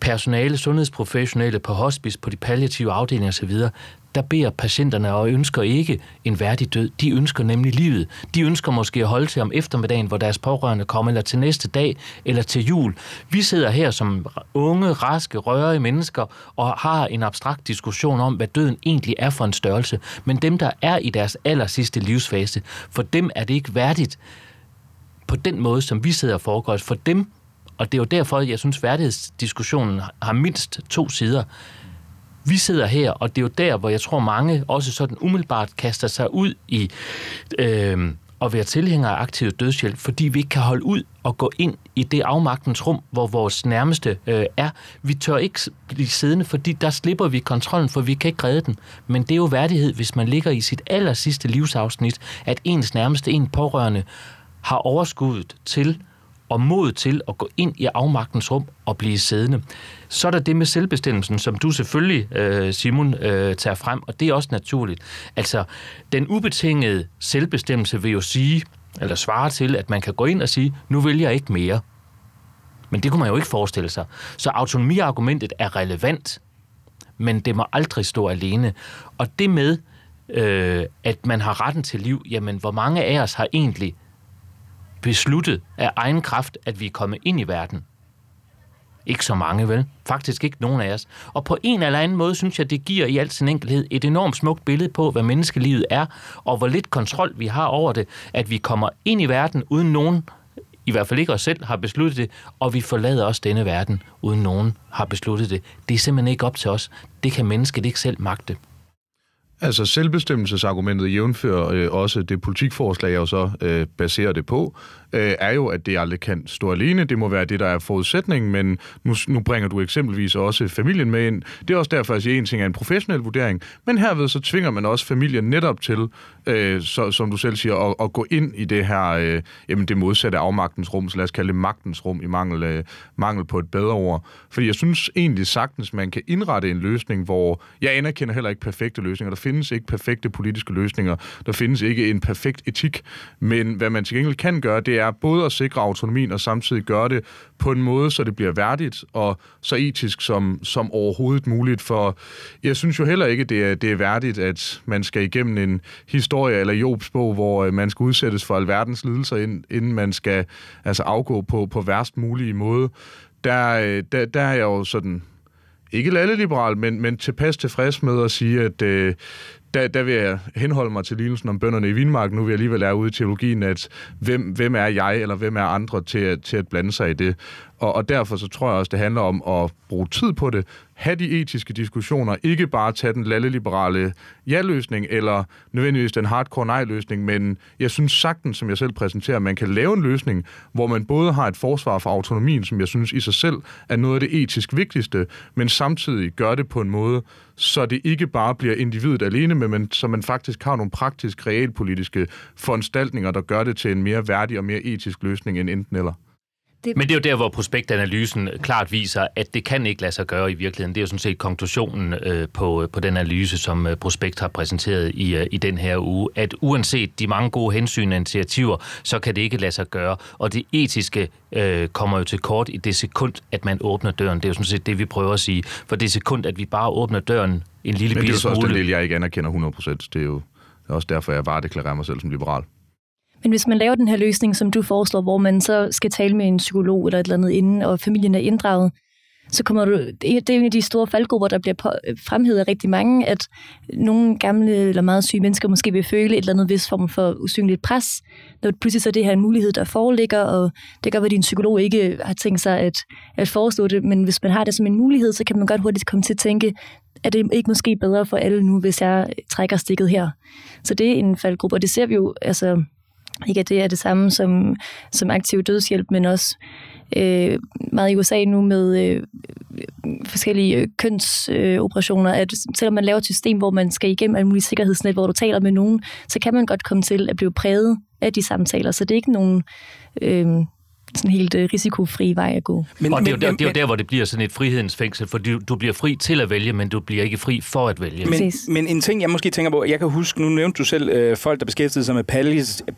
personale, sundhedsprofessionelle på hospice, på de palliative afdelinger osv., der beder patienterne og ønsker ikke en værdig død. De ønsker nemlig livet. De ønsker måske at holde til om eftermiddagen, hvor deres pårørende kommer, eller til næste dag, eller til jul. Vi sidder her som unge, raske, rørige mennesker og har en abstrakt diskussion om, hvad døden egentlig er for en størrelse. Men dem, der er i deres aller sidste livsfase, for dem er det ikke værdigt på den måde, som vi sidder og foregår. For dem, og det er jo derfor, jeg synes, værdighedsdiskussionen har mindst to sider vi sidder her, og det er jo der, hvor jeg tror mange også sådan umiddelbart kaster sig ud i øh, at være tilhænger af aktiv dødshjælp, fordi vi ikke kan holde ud og gå ind i det afmagtens rum, hvor vores nærmeste øh, er. Vi tør ikke blive siddende, fordi der slipper vi kontrollen, for vi kan ikke redde den. Men det er jo værdighed, hvis man ligger i sit aller sidste livsafsnit, at ens nærmeste, en pårørende, har overskuddet til og mod til at gå ind i afmagtens rum og blive siddende. Så er der det med selvbestemmelsen, som du selvfølgelig, øh, Simon, øh, tager frem, og det er også naturligt. Altså, den ubetingede selvbestemmelse vil jo sige, eller svare til, at man kan gå ind og sige, nu vil jeg ikke mere. Men det kunne man jo ikke forestille sig. Så autonomiargumentet er relevant, men det må aldrig stå alene. Og det med, øh, at man har retten til liv, jamen hvor mange af os har egentlig besluttet af egen kraft, at vi er kommet ind i verden. Ikke så mange, vel? Faktisk ikke nogen af os. Og på en eller anden måde, synes jeg, det giver i al sin enkelhed et enormt smukt billede på, hvad menneskelivet er, og hvor lidt kontrol vi har over det, at vi kommer ind i verden, uden nogen, i hvert fald ikke os selv, har besluttet det, og vi forlader også denne verden, uden nogen har besluttet det. Det er simpelthen ikke op til os. Det kan mennesket ikke selv magte. Altså selvbestemmelsesargumentet jævnfører øh, også det politikforslag, jeg jo så øh, baserer det på, øh, er jo, at det aldrig kan stå alene. Det må være det, der er forudsætningen, men nu, nu bringer du eksempelvis også familien med ind. Det er også derfor, at jeg en ting er en professionel vurdering, men herved så tvinger man også familien netop til, øh, så, som du selv siger, at, at gå ind i det her, øh, jamen det modsatte af afmagtens rum, så lad os kalde det magtens rum i mangel, øh, mangel på et bedre ord. Fordi jeg synes egentlig sagtens, man kan indrette en løsning, hvor jeg anerkender heller ikke perfekte løsninger. Der findes ikke perfekte politiske løsninger. Der findes ikke en perfekt etik. Men hvad man til gengæld kan gøre, det er er både at sikre autonomien og samtidig gøre det på en måde, så det bliver værdigt og så etisk som, som overhovedet muligt. For jeg synes jo heller ikke, det er, det er værdigt, at man skal igennem en historie eller Jobs bog, hvor øh, man skal udsættes for alverdens lidelser, inden man skal altså afgå på, på værst mulige måde. Der, øh, der, der er jeg jo sådan ikke lalleliberal, men, men tilpas tilfreds med at sige, at øh, der, der vil jeg henholde mig til lignelsen om bønderne i Vinmark. Nu vil jeg alligevel være ude i teologien, at hvem, hvem er jeg, eller hvem er andre til, til at blande sig i det. Og, og derfor så tror jeg også, det handler om at bruge tid på det, have de etiske diskussioner, ikke bare tage den lalleliberale ja-løsning, eller nødvendigvis den hardcore nej-løsning, men jeg synes sagtens, som jeg selv præsenterer, man kan lave en løsning, hvor man både har et forsvar for autonomien, som jeg synes i sig selv er noget af det etisk vigtigste, men samtidig gør det på en måde, så det ikke bare bliver individet alene, men så man faktisk har nogle praktisk realpolitiske foranstaltninger, der gør det til en mere værdig og mere etisk løsning end enten eller. Det... Men det er jo der, hvor prospektanalysen klart viser, at det kan ikke lade sig gøre i virkeligheden. Det er jo sådan set konklusionen øh, på, på den analyse, som øh, Prospekt har præsenteret i, øh, i den her uge, at uanset de mange gode hensyn og initiativer, så kan det ikke lade sig gøre. Og det etiske øh, kommer jo til kort i det sekund, at man åbner døren. Det er jo sådan set det, vi prøver at sige. For det sekund, at vi bare åbner døren en lille Men det er jo så også den del, jeg ikke anerkender 100%. Det er jo også derfor, jeg bare deklarerer mig selv som liberal. Men hvis man laver den her løsning, som du foreslår, hvor man så skal tale med en psykolog eller et eller andet inden, og familien er inddraget, så kommer du, det er en af de store faldgrupper, der bliver fremhævet af rigtig mange, at nogle gamle eller meget syge mennesker måske vil føle et eller andet vis form for usynligt pres, når pludselig så det her en mulighed, der foreligger, og det gør, at din psykolog ikke har tænkt sig at, at foreslå det, men hvis man har det som en mulighed, så kan man godt hurtigt komme til at tænke, at det ikke måske bedre for alle nu, hvis jeg trækker stikket her. Så det er en faldgruppe, og det ser vi jo, altså ikke at det er det samme som, som aktiv dødshjælp, men også øh, meget i USA nu med øh, forskellige øh, kønsoperationer, øh, at selvom man laver et system, hvor man skal igennem alle mulige sikkerhedsnet, hvor du taler med nogen, så kan man godt komme til at blive præget af de samtaler. Så det er ikke nogen... Øh, sådan helt uh, risikofri vej at gå. Men, og det er, jo der, det er jo der, hvor det bliver sådan et frihedens fængsel, for du, du bliver fri til at vælge, men du bliver ikke fri for at vælge. Men, men en ting, jeg måske tænker på, jeg kan huske, nu nævnte du selv øh, folk, der beskæftigede sig med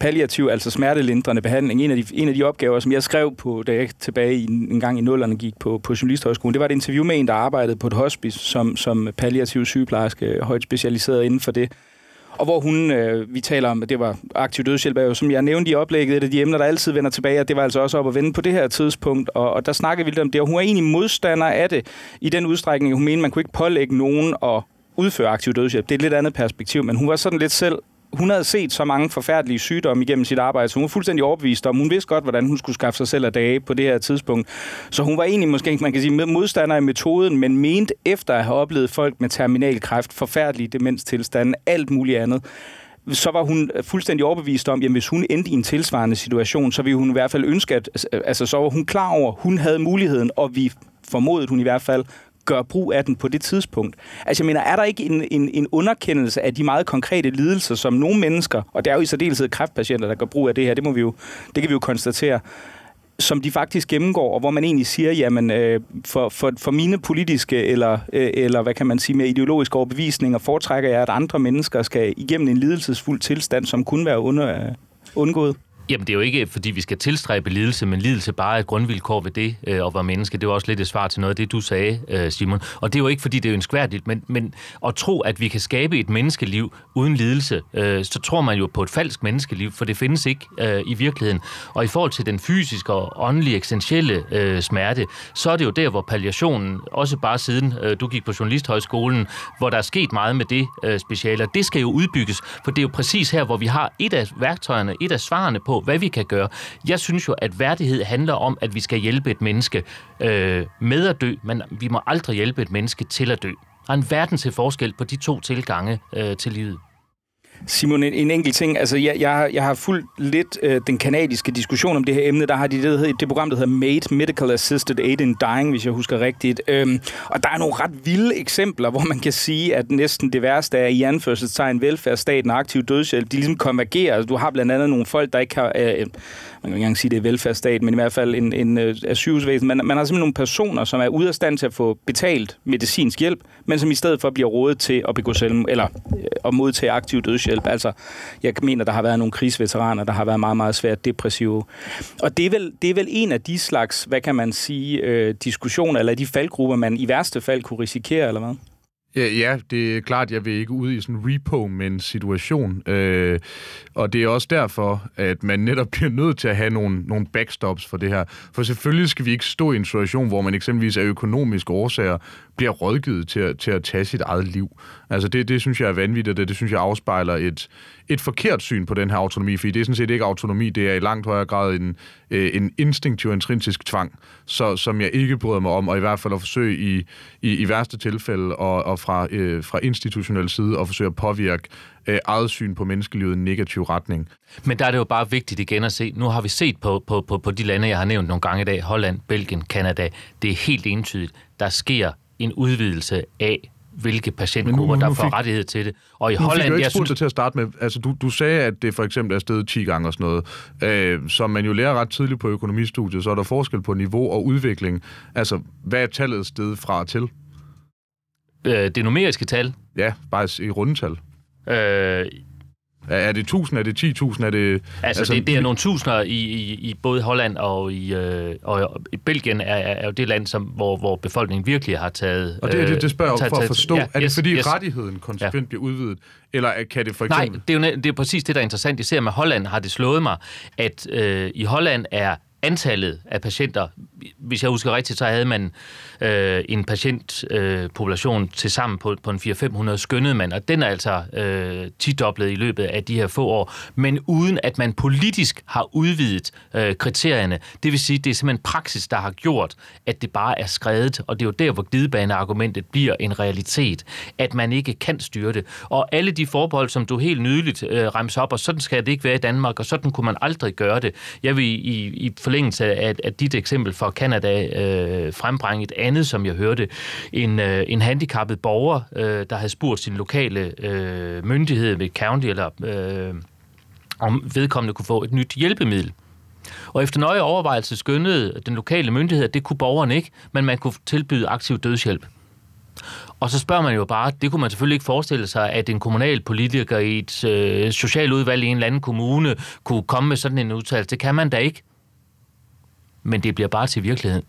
palliativ, altså smertelindrende behandling. En af, de, en af de opgaver, som jeg skrev på, da jeg tilbage i, en gang i nullerne gik på, på Journalisthøjskolen, det var et interview med en, der arbejdede på et hospice som, som palliativ sygeplejerske, højt specialiseret inden for det og hvor hun, øh, vi taler om, at det var aktiv dødshjælp, er jo, som jeg nævnte i oplægget, et af de emner, der altid vender tilbage, og det var altså også op at vende på det her tidspunkt, og, og der snakkede vi lidt om det, og hun er egentlig modstander af det, i den udstrækning, hun mener, man kunne ikke pålægge nogen at udføre aktiv dødshjælp. Det er et lidt andet perspektiv, men hun var sådan lidt selv hun havde set så mange forfærdelige sygdomme igennem sit arbejde, så hun var fuldstændig overbevist om, hun vidste godt, hvordan hun skulle skaffe sig selv af dage på det her tidspunkt. Så hun var egentlig måske, man kan sige, modstander i metoden, men mente efter at have oplevet folk med terminalkræft, forfærdelige demenstilstande, alt muligt andet, så var hun fuldstændig overbevist om, at hvis hun endte i en tilsvarende situation, så ville hun i hvert fald ønske, at altså, så var hun klar over, at hun havde muligheden, og vi formodede hun i hvert fald gør brug af den på det tidspunkt. Altså jeg mener, er der ikke en, en, en underkendelse af de meget konkrete lidelser, som nogle mennesker, og det er jo i særdeleshed kræftpatienter, der gør brug af det her, det, må vi jo, det kan vi jo konstatere, som de faktisk gennemgår, og hvor man egentlig siger, jamen øh, for, for, for mine politiske eller, øh, eller hvad kan man sige, mere ideologiske overbevisninger, foretrækker jeg, at andre mennesker skal igennem en lidelsesfuld tilstand, som kunne være under, øh, undgået. Jamen, det er jo ikke, fordi vi skal tilstræbe lidelse, men lidelse bare er et grundvilkår ved det øh, at være menneske. Det var også lidt et svar til noget af det, du sagde, øh, Simon. Og det er jo ikke, fordi det er ønskværdigt, men, men at tro, at vi kan skabe et menneskeliv uden lidelse, øh, så tror man jo på et falsk menneskeliv, for det findes ikke øh, i virkeligheden. Og i forhold til den fysiske og åndelige, eksistentielle øh, smerte, så er det jo der, hvor palliationen, også bare siden øh, du gik på Journalisthøjskolen, hvor der er sket meget med det øh, speciale, det skal jo udbygges, for det er jo præcis her, hvor vi har et af værktøjerne, et af svarene på, hvad vi kan gøre. Jeg synes jo, at værdighed handler om, at vi skal hjælpe et menneske øh, med at dø, men vi må aldrig hjælpe et menneske til at dø. Der er en verden til forskel på de to tilgange øh, til livet. Simon, en, en enkelt ting. Altså, jeg, jeg, jeg har fulgt lidt øh, den kanadiske diskussion om det her emne. Der har de det, det program, der hedder MAID, Medical Assisted Aid in Dying, hvis jeg husker rigtigt. Øhm, og der er nogle ret vilde eksempler, hvor man kan sige, at næsten det værste er i anførselstegn velfærdsstaten og aktiv dødshjælp. De ligesom konvergerer. Altså, du har blandt andet nogle folk, der ikke har... Øh, øh, man kan ikke engang sige, det er velfærdsstat, men i hvert fald en, en øh, sygehusvæsen. Man, man har simpelthen nogle personer, som er ude af stand til at få betalt medicinsk hjælp, men som i stedet for bliver rådet til at begå selv eller øh, at modtage aktiv dødshjælp. Altså, jeg mener, der har været nogle krigsveteraner, der har været meget, meget svært depressive. Og det er vel, det er vel en af de slags, hvad kan man sige, øh, diskussioner, eller de faldgrupper, man i værste fald kunne risikere, eller hvad? Ja, ja, det er klart, jeg vil ikke ud i sådan en repo med en situation. Øh, og det er også derfor, at man netop [LAUGHS] bliver nødt til at have nogle, nogle backstops for det her. For selvfølgelig skal vi ikke stå i en situation, hvor man eksempelvis af økonomiske årsager bliver rådgivet til at, til at tage sit eget liv. Altså det, det synes jeg er vanvittigt, og det, det synes jeg afspejler et, et forkert syn på den her autonomi, fordi det er sådan set ikke autonomi, det er i langt højere grad en, øh, en instinktiv intrinsisk tvang, så, som jeg ikke bryder mig om, og i hvert fald at forsøge i, i, i værste tilfælde at, at fra, øh, fra institutionel side at forsøge at påvirke øh, eget syn på menneskelivet i en negativ retning. Men der er det jo bare vigtigt igen at se, nu har vi set på, på, på, på de lande, jeg har nævnt nogle gange i dag, Holland, Belgien, Kanada, det er helt entydigt, der sker en udvidelse af hvilke patientgrupper, nu, nu, nu der får fik, rettighed til det. Og i nu Holland... Fik jeg synes... til at starte med. Altså, du, du sagde, at det for eksempel er stedet 10 gange og sådan noget. Øh, som man jo lærer ret tidligt på økonomistudiet, så er der forskel på niveau og udvikling. Altså, hvad er tallet sted fra til? Øh, det numeriske tal? Ja, bare i rundetal. Øh, er det 1000, er det 10.000, er det... Altså, altså det, det er nogle tusinder i, i, i både Holland og i, øh, og i Belgien er, er jo det land, som, hvor, hvor befolkningen virkelig har taget... Og det, det, det spørger jeg for at forstå. Ja, er det yes, fordi yes. rettigheden konsekvent ja. bliver udvidet? Eller kan det for eksempel... Nej, det er jo det er præcis det, der er interessant. Især med Holland har det slået mig, at øh, i Holland er antallet af patienter, hvis jeg husker rigtigt, så havde man øh, en patientpopulation øh, til sammen på, på en 400-500 skønnede man, og den er altså øh, tidoblet i løbet af de her få år, men uden at man politisk har udvidet øh, kriterierne. Det vil sige, det er simpelthen praksis, der har gjort, at det bare er skrevet, og det er jo der, hvor glidebaneargumentet bliver en realitet, at man ikke kan styre det. Og alle de forbehold, som du helt nydeligt øh, remser op, og sådan skal det ikke være i Danmark, og sådan kunne man aldrig gøre det. Jeg vil i, i forlængelse af, af dit eksempel fra Canada øh, frembringe et andet, som jeg hørte. En, øh, en handicappet borger, øh, der havde spurgt sin lokale øh, myndighed ved county, eller øh, om vedkommende kunne få et nyt hjælpemiddel. Og efter nøje overvejelse skyndede den lokale myndighed, at det kunne borgeren ikke, men man kunne tilbyde aktiv dødshjælp. Og så spørger man jo bare, det kunne man selvfølgelig ikke forestille sig, at en kommunal politiker i et øh, socialudvalg i en eller anden kommune kunne komme med sådan en udtalelse. Det kan man da ikke men det bliver bare til virkelighed.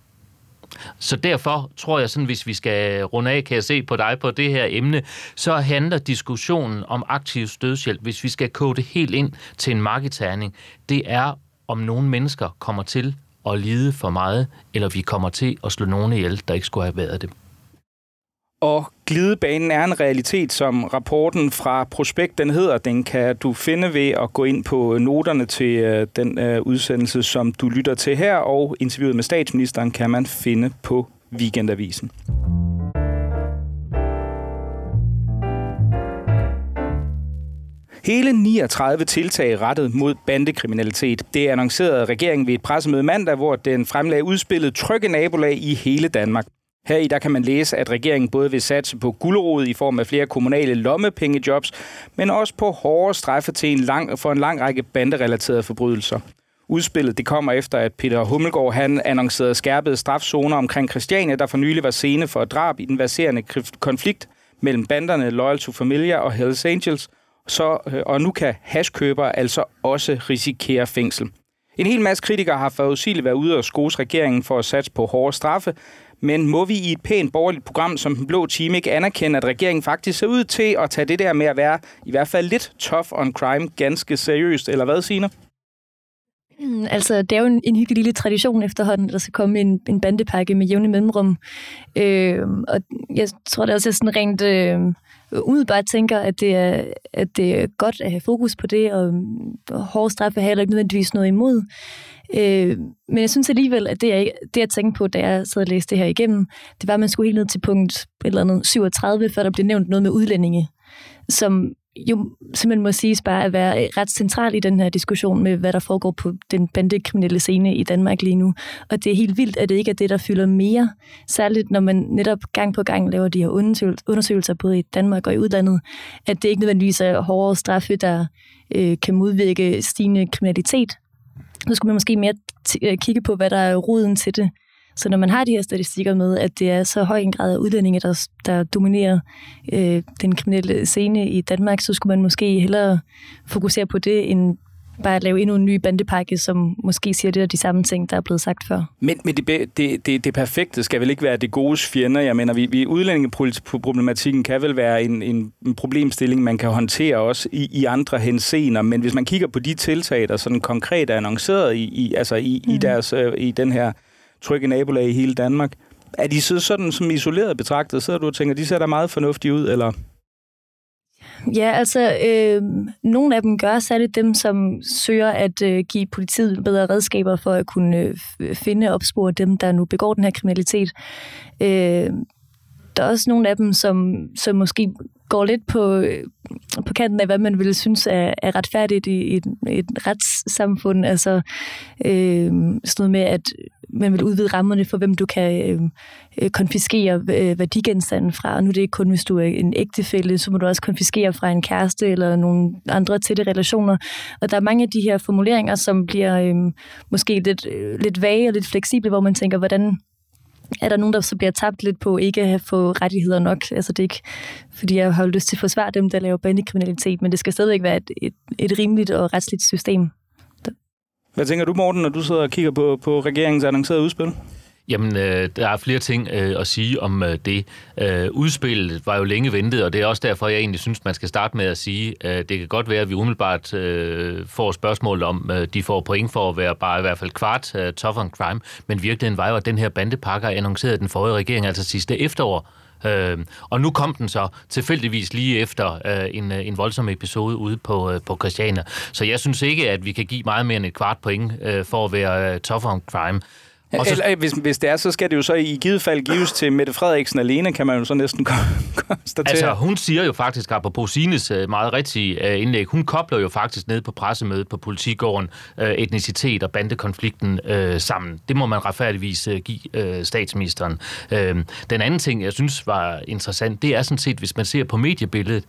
Så derfor tror jeg sådan, hvis vi skal runde af, kan jeg se på dig på det her emne, så handler diskussionen om aktiv dødshjælp, hvis vi skal kode det helt ind til en markedterning, det er, om nogle mennesker kommer til at lide for meget, eller vi kommer til at slå nogen ihjel, der ikke skulle have været det. Og glidebanen er en realitet, som rapporten fra Prospekt, den hedder. Den kan du finde ved at gå ind på noterne til øh, den øh, udsendelse, som du lytter til her, og interviewet med statsministeren kan man finde på Weekendavisen. Hele 39 tiltag rettet mod bandekriminalitet. Det annoncerede regeringen ved et pressemøde mandag, hvor den fremlagde udspillet Trygge Nabolag i hele Danmark. Her i der kan man læse, at regeringen både vil satse på gulderod i form af flere kommunale lommepengejobs, men også på hårdere straffe til en lang, for en lang række banderelaterede forbrydelser. Udspillet det kommer efter, at Peter Hummelgaard han annoncerede skærpede strafzoner omkring Christiania, der for nylig var scene for et drab i den verserende konflikt mellem banderne Loyal to Familia og Hells Angels, så, øh, og nu kan hashkøbere altså også risikere fængsel. En hel masse kritikere har forudsigeligt været ude og skose regeringen for at satse på hårde straffe, men må vi i et pænt borgerligt program som Den Blå Team ikke anerkende, at regeringen faktisk ser ud til at tage det der med at være i hvert fald lidt tough on crime ganske seriøst, eller hvad, Signe? [CLEARS THROAT] Altså, det er jo en, en hyggelig lille tradition efterhånden, at der skal komme en, en bandepakke med jævne mellemrum. Øh, og jeg tror, det også er sådan rent... Øh, umiddelbart tænker, at det, er, at det er godt at have fokus på det, og, og hårde straffe har jeg ikke nødvendigvis noget imod. Øh, men jeg synes alligevel, at det jeg, det, jeg tænkte på, da jeg sad og læste det her igennem, det var, at man skulle helt ned til punkt et eller andet 37, før der blev nævnt noget med udlændinge, som jo simpelthen må siges bare at være ret central i den her diskussion med, hvad der foregår på den bandekriminelle scene i Danmark lige nu. Og det er helt vildt, at det ikke er det, der fylder mere. Særligt når man netop gang på gang laver de her undersøgelser, både i Danmark og i udlandet, at det ikke nødvendigvis er hårdere straffe, der øh, kan modvirke stigende kriminalitet. Så skulle man måske mere øh, kigge på, hvad der er roden til det. Så når man har de her statistikker med, at det er så høj en grad af udlændinge, der, der dominerer øh, den kriminelle scene i Danmark, så skulle man måske hellere fokusere på det, end bare at lave endnu en ny bandepakke, som måske siger det af de samme ting, der er blevet sagt før. Men, men det, det, det, det perfekte skal vel ikke være det gode fjender? Jeg mener, vi, vi udlændingeproblematikken kan vel være en, en, en problemstilling, man kan håndtere også i, i andre hensener, men hvis man kigger på de tiltag, der sådan konkret er annonceret i, i, altså i, mm. i, deres, øh, i den her trygge nabolag i hele Danmark. Er de så sådan som isoleret betragtet? Sidder du og tænker, de ser da meget fornuftige ud, eller? Ja, altså, øh, nogle af dem gør særligt dem, som søger at øh, give politiet bedre redskaber for at kunne øh, finde og opspore dem, der nu begår den her kriminalitet. Øh, der er også nogle af dem, som, som måske går lidt på, øh, på kanten af, hvad man ville synes er, er retfærdigt i et, et retssamfund. Altså øh, sådan noget med, at man vil udvide rammerne for, hvem du kan øh, øh konfiskere øh, værdigenstanden fra. Og nu er det ikke kun, hvis du er en ægtefælle, så må du også konfiskere fra en kæreste eller nogle andre tætte relationer. Og der er mange af de her formuleringer, som bliver øh, måske lidt, øh, lidt vage og lidt fleksible, hvor man tænker, hvordan er der nogen, der så bliver tabt lidt på ikke at få rettigheder nok. Altså det er ikke, fordi jeg har lyst til at forsvare dem, der laver bandekriminalitet, men det skal stadigvæk være et, et, et rimeligt og retsligt system. Hvad tænker du, Morten, når du sidder og kigger på, på regeringens annoncerede udspil? Jamen, øh, der er flere ting øh, at sige om øh, det. Øh, udspillet var jo længe ventet, og det er også derfor, jeg egentlig synes, man skal starte med at sige, øh, det kan godt være, at vi umiddelbart øh, får spørgsmål om, øh, de får point for at være bare i hvert fald kvart øh, tough on crime, men virkeligheden var jo, at den her bandepakke er annonceret den forrige regering, altså sidste efterår. Øh, og nu kom den så tilfældigvis lige efter øh, en, øh, en voldsom episode ude på, øh, på Christiania. Så jeg synes ikke, at vi kan give meget mere end et kvart point øh, for at være øh, tough on crime. Og så, Eller, hvis, hvis det er, så skal det jo så i givet fald gives til Mette Frederiksen alene, kan man jo så næsten [LAUGHS] konstatere. Altså, hun siger jo faktisk, på Sines øh, meget rigtige øh, indlæg, hun kobler jo faktisk ned på pressemødet på politigården øh, etnicitet og bandekonflikten øh, sammen. Det må man retfærdigvis give øh, statsministeren. Øh, den anden ting, jeg synes var interessant, det er sådan set, hvis man ser på mediebilledet,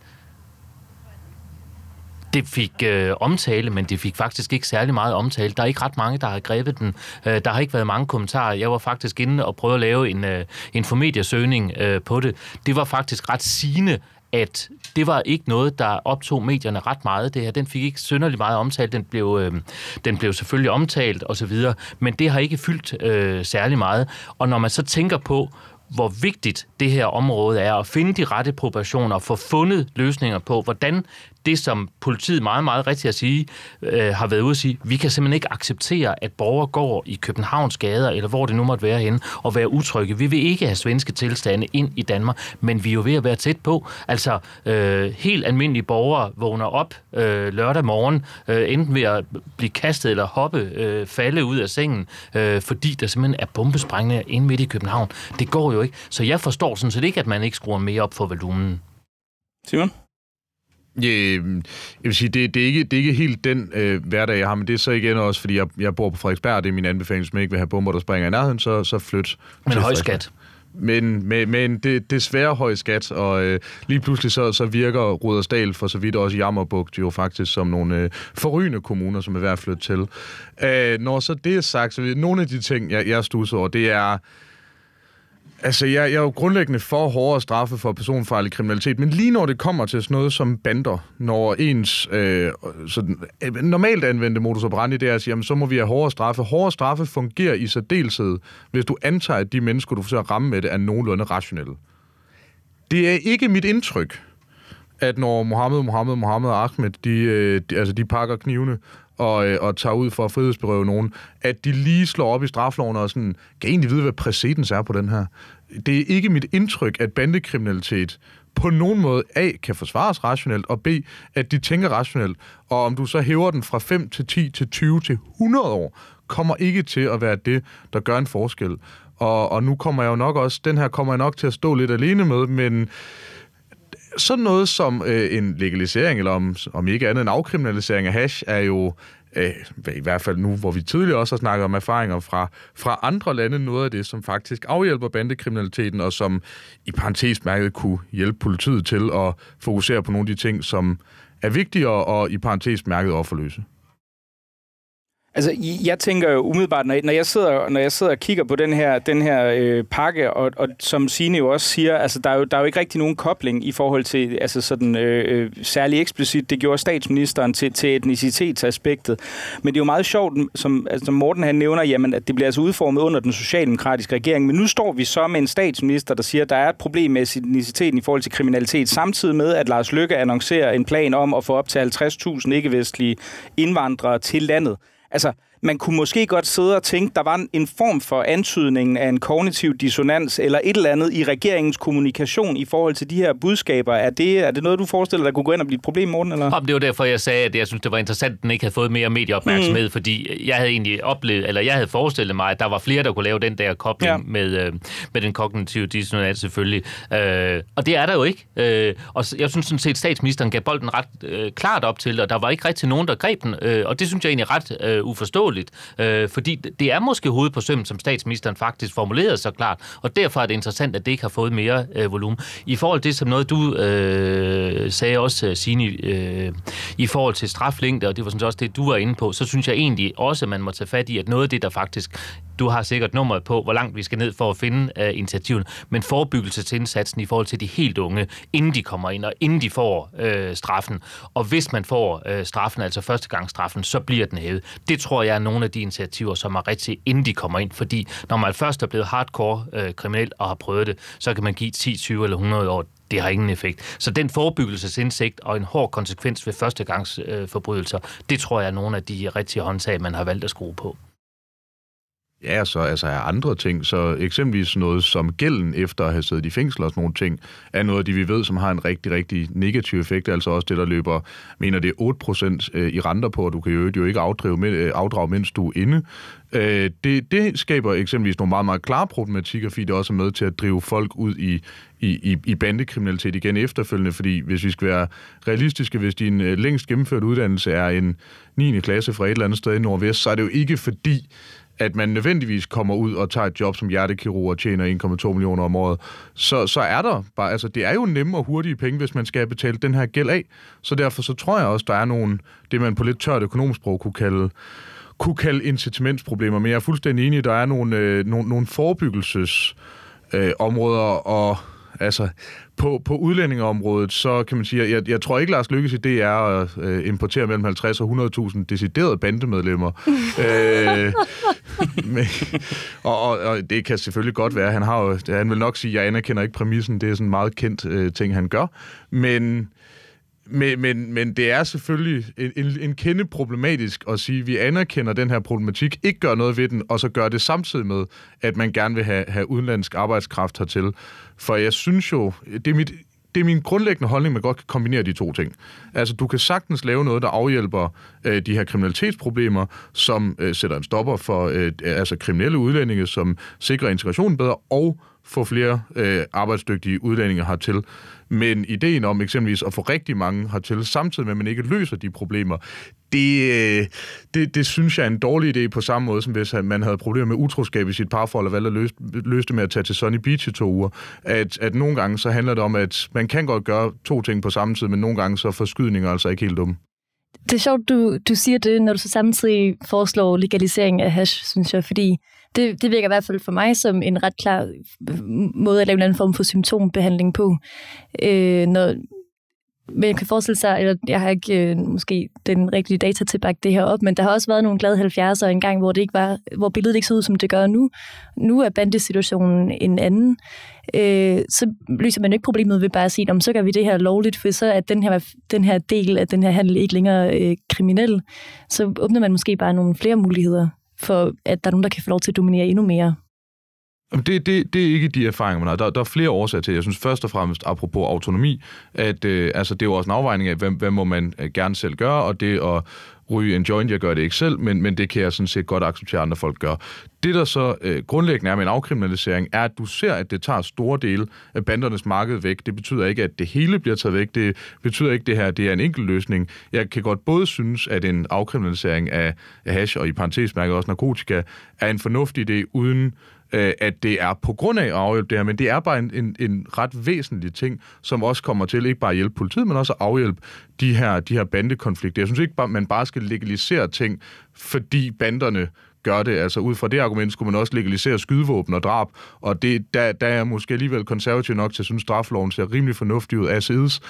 det fik øh, omtale, men det fik faktisk ikke særlig meget omtale. Der er ikke ret mange, der har grebet den. Øh, der har ikke været mange kommentarer. Jeg var faktisk inde og prøvede at lave en, øh, en formediesøgning øh, på det. Det var faktisk ret sigende, at det var ikke noget, der optog medierne ret meget. Det her, den fik ikke synderligt meget omtalt. Den blev, øh, den blev selvfølgelig omtalt osv., men det har ikke fyldt øh, særlig meget. Og når man så tænker på, hvor vigtigt det her område er, at finde de rette proportioner, og få fundet løsninger på, hvordan det, som politiet meget, meget rigtigt at sige, øh, har været ude at sige, vi kan simpelthen ikke acceptere, at borgere går i Københavns gader, eller hvor det nu måtte være henne, og være utrygge. Vi vil ikke have svenske tilstande ind i Danmark, men vi er jo ved at være tæt på. Altså, øh, helt almindelige borgere vågner op øh, lørdag morgen, øh, enten ved at blive kastet eller hoppe, øh, falde ud af sengen, øh, fordi der simpelthen er bombesprængninger ind midt i København. Det går jo ikke. Så jeg forstår sådan set ikke, at man ikke skruer mere op for volumen. Simon? Ja, jeg vil sige, det, det, er, ikke, det er ikke helt den øh, hverdag, jeg har, men det er så igen også, fordi jeg, jeg bor på Frederiksberg, og det er min anbefaling, hvis man ikke vil have bomber, der springer i nærheden, så, så flyt Men høj skat. Men med, med en det, desværre høj skat, og øh, lige pludselig så, så virker Rudersdal for så vidt også Jammerbugt jo faktisk som nogle øh, forrygende kommuner, som er værd at flytte til. Øh, når så det er sagt, så nogle af de ting, jeg, jeg stusser over, det er Altså, jeg, jeg er jo grundlæggende for hårdere straffe for personfarlig kriminalitet, men lige når det kommer til sådan noget som bander, når ens øh, sådan, øh, normalt anvendte modus operandi, det er at sige, jamen, så må vi have hårdere straffe. Hårdere straffe fungerer i særdeleshed, hvis du antager, at de mennesker, du forsøger at ramme med det, er nogenlunde rationelle. Det er ikke mit indtryk, at når Mohammed, Mohammed, Mohammed og Ahmed, de, øh, de, altså de pakker knivene og, øh, og tager ud for at frihedsberøve nogen, at de lige slår op i strafloven og sådan, kan egentlig vide, hvad præcedens er på den her. Det er ikke mit indtryk, at bandekriminalitet på nogen måde A, kan forsvares rationelt, og B, at de tænker rationelt. Og om du så hæver den fra 5 til 10 til 20 til 100 år, kommer ikke til at være det, der gør en forskel. Og, og nu kommer jeg jo nok også, den her kommer jeg nok til at stå lidt alene med, men sådan noget som øh, en legalisering, eller om, om ikke andet en afkriminalisering af hash, er jo øh, i hvert fald nu, hvor vi tidligere også har snakket om erfaringer fra, fra andre lande, noget af det, som faktisk afhjælper bandekriminaliteten, og som i parentesmærket kunne hjælpe politiet til at fokusere på nogle af de ting, som er vigtigere og i parentesmærket at forløse. Altså, jeg tænker jo umiddelbart, når, når, jeg, sidder, når jeg sidder og kigger på den her, den her øh, pakke, og, og som Signe jo også siger, altså, der er jo, der er jo ikke rigtig nogen kobling i forhold til altså sådan, øh, øh særlig eksplicit, det gjorde statsministeren til, til etnicitetsaspektet. Men det er jo meget sjovt, som altså, Morten han nævner, jamen, at det bliver altså udformet under den socialdemokratiske regering. Men nu står vi så med en statsminister, der siger, at der er et problem med etniciteten i forhold til kriminalitet, samtidig med, at Lars Løkke annoncerer en plan om at få op til 50.000 ikke-vestlige indvandrere til landet. Altså, man kunne måske godt sidde og tænke, der var en form for antydning af en kognitiv dissonans eller et eller andet i regeringens kommunikation i forhold til de her budskaber. Er det, er det noget, du forestiller dig, der kunne gå ind og blive et problem, Morten? Eller? Om det var derfor, jeg sagde, at jeg synes, det var interessant, at den ikke havde fået mere medieopmærksomhed, mm. fordi jeg havde egentlig oplevet, eller jeg havde forestillet mig, at der var flere, der kunne lave den der kobling ja. med, øh, med den kognitive dissonans selvfølgelig. Øh, og det er der jo ikke. Øh, og jeg synes sådan set, at statsministeren gav bolden ret øh, klart op til, og der var ikke rigtig nogen, der greb den. Øh, og det synes jeg egentlig er ret øh, uforståeligt naturligt. øh, fordi det er måske hovedet på søm, som statsministeren faktisk formulerede så klart, og derfor er det interessant, at det ikke har fået mere øh, volumen. I forhold til som noget, du øh, sagde også, øh, Signe, øh, i forhold til straflængde, og det var sådan også det, du var inde på, så synes jeg egentlig også, at man må tage fat i, at noget af det, der faktisk du har sikkert nummeret på, hvor langt vi skal ned for at finde uh, initiativen, men forebyggelsesindsatsen i forhold til de helt unge, inden de kommer ind, og inden de får uh, straffen. Og hvis man får uh, straffen, altså første gang straffen, så bliver den hævet. Det tror jeg er nogle af de initiativer, som er rigtig, inden de kommer ind, fordi når man først er blevet hardcore uh, kriminel og har prøvet det, så kan man give 10, 20 eller 100 år det har ingen effekt. Så den forebyggelsesindsigt og en hård konsekvens ved førstegangsforbrydelser, øh, det tror jeg er nogle af de rigtige håndtag, man har valgt at skrue på. Ja, så altså er andre ting. Så eksempelvis noget som gælden efter at have siddet i fængsel og sådan nogle ting, er noget af det, vi ved, som har en rigtig, rigtig negativ effekt. Altså også det, der løber, mener det er 8% øh, i renter på, og du kan jo, jo ikke afdrage, øh, afdrage, mens du er inde. Øh, det, det skaber eksempelvis nogle meget, meget klare problematikker, fordi det også er med til at drive folk ud i, i, i bandekriminalitet igen efterfølgende, fordi hvis vi skal være realistiske, hvis din længst gennemførte uddannelse er en 9. klasse fra et eller andet sted i Nordvest, så er det jo ikke fordi, at man nødvendigvis kommer ud og tager et job som hjertekirurg og tjener 1,2 millioner om året, så, så er der bare, altså det er jo nemme og hurtige penge, hvis man skal betale den her gæld af. Så derfor så tror jeg også, der er nogle, det man på lidt tørt økonomisk sprog kunne kalde, kunne kalde incitamentsproblemer, men jeg er fuldstændig enig, der er nogle, øh, nogle, nogle forebyggelsesområder, øh, områder, og Altså, på, på udlændingeområdet, så kan man sige, at jeg, jeg tror ikke, Lars Lykkes idé er at øh, importere mellem 50 og 100.000 deciderede bandemedlemmer. [LAUGHS] øh, men, og, og, og det kan selvfølgelig godt være. Han, har jo, han vil nok sige, at jeg anerkender ikke præmissen. Det er sådan en meget kendt øh, ting, han gør. Men men, men, men det er selvfølgelig en, en, en kende problematisk at sige, at vi anerkender den her problematik, ikke gør noget ved den, og så gør det samtidig med, at man gerne vil have, have udenlandsk arbejdskraft hertil. For jeg synes jo, det er, mit, det er min grundlæggende holdning, at man godt kan kombinere de to ting. Altså, du kan sagtens lave noget, der afhjælper øh, de her kriminalitetsproblemer, som øh, sætter en stopper for øh, altså kriminelle udlændinge, som sikrer integrationen bedre, og få flere øh, arbejdsdygtige udlændinge hertil. Men ideen om eksempelvis at få rigtig mange hertil, samtidig med, at man ikke løser de problemer, det, øh, det, det synes jeg er en dårlig idé på samme måde, som hvis man havde problemer med utroskab i sit parforhold, og valgte at løse, løse det med at tage til Sunny Beach i to uger. At, at nogle gange så handler det om, at man kan godt gøre to ting på samme tid, men nogle gange så er forskydninger altså ikke helt dumme. Det er sjovt, du, du siger det, når du så samtidig foreslår legalisering af hash, synes jeg, fordi det, det virker i hvert fald for mig som en ret klar måde at lave en anden form for symptombehandling på. Øh, når, men jeg kan forestille sig, eller jeg har ikke øh, måske den rigtige data til at bakke det her op, men der har også været nogle glade 70'ere engang, hvor, det ikke var, hvor billedet ikke så ud, som det gør nu. Nu er bandesituationen en anden. Øh, så løser man ikke problemet ved bare at sige, om så gør vi det her lovligt, for så er den her, den her del af den her handel ikke længere øh, kriminel. Så åbner man måske bare nogle flere muligheder for at der er nogen, der kan få lov til at dominere endnu mere. Det, det, det er ikke de erfaringer, man har. Der, der er flere årsager til. Jeg synes først og fremmest, apropos autonomi, at øh, altså, det er jo også en afvejning af, hvad, hvad må man øh, gerne selv gøre, og det at ryge en joint, jeg gør det ikke selv, men, men det kan jeg sådan set godt acceptere, at andre folk gør. Det, der så øh, grundlæggende er med en afkriminalisering, er, at du ser, at det tager store dele af bandernes marked væk. Det betyder ikke, at det hele bliver taget væk. Det betyder ikke, at det her det er en enkelt løsning. Jeg kan godt både synes, at en afkriminalisering af, af hash, og i parentesmærket også narkotika, er en fornuftig idé, uden øh, at det er på grund af at afhjælpe det her, men det er bare en, en, en ret væsentlig ting, som også kommer til ikke bare at hjælpe politiet, men også at afhjælpe de her, de her bandekonflikter. Jeg synes ikke, bare, man bare skal legalisere ting, fordi banderne gør det. Altså ud fra det argument skulle man også legalisere skydevåben og drab, og det, der, der er måske alligevel konservativ nok til at synes, at strafloven ser rimelig fornuftig ud af sides.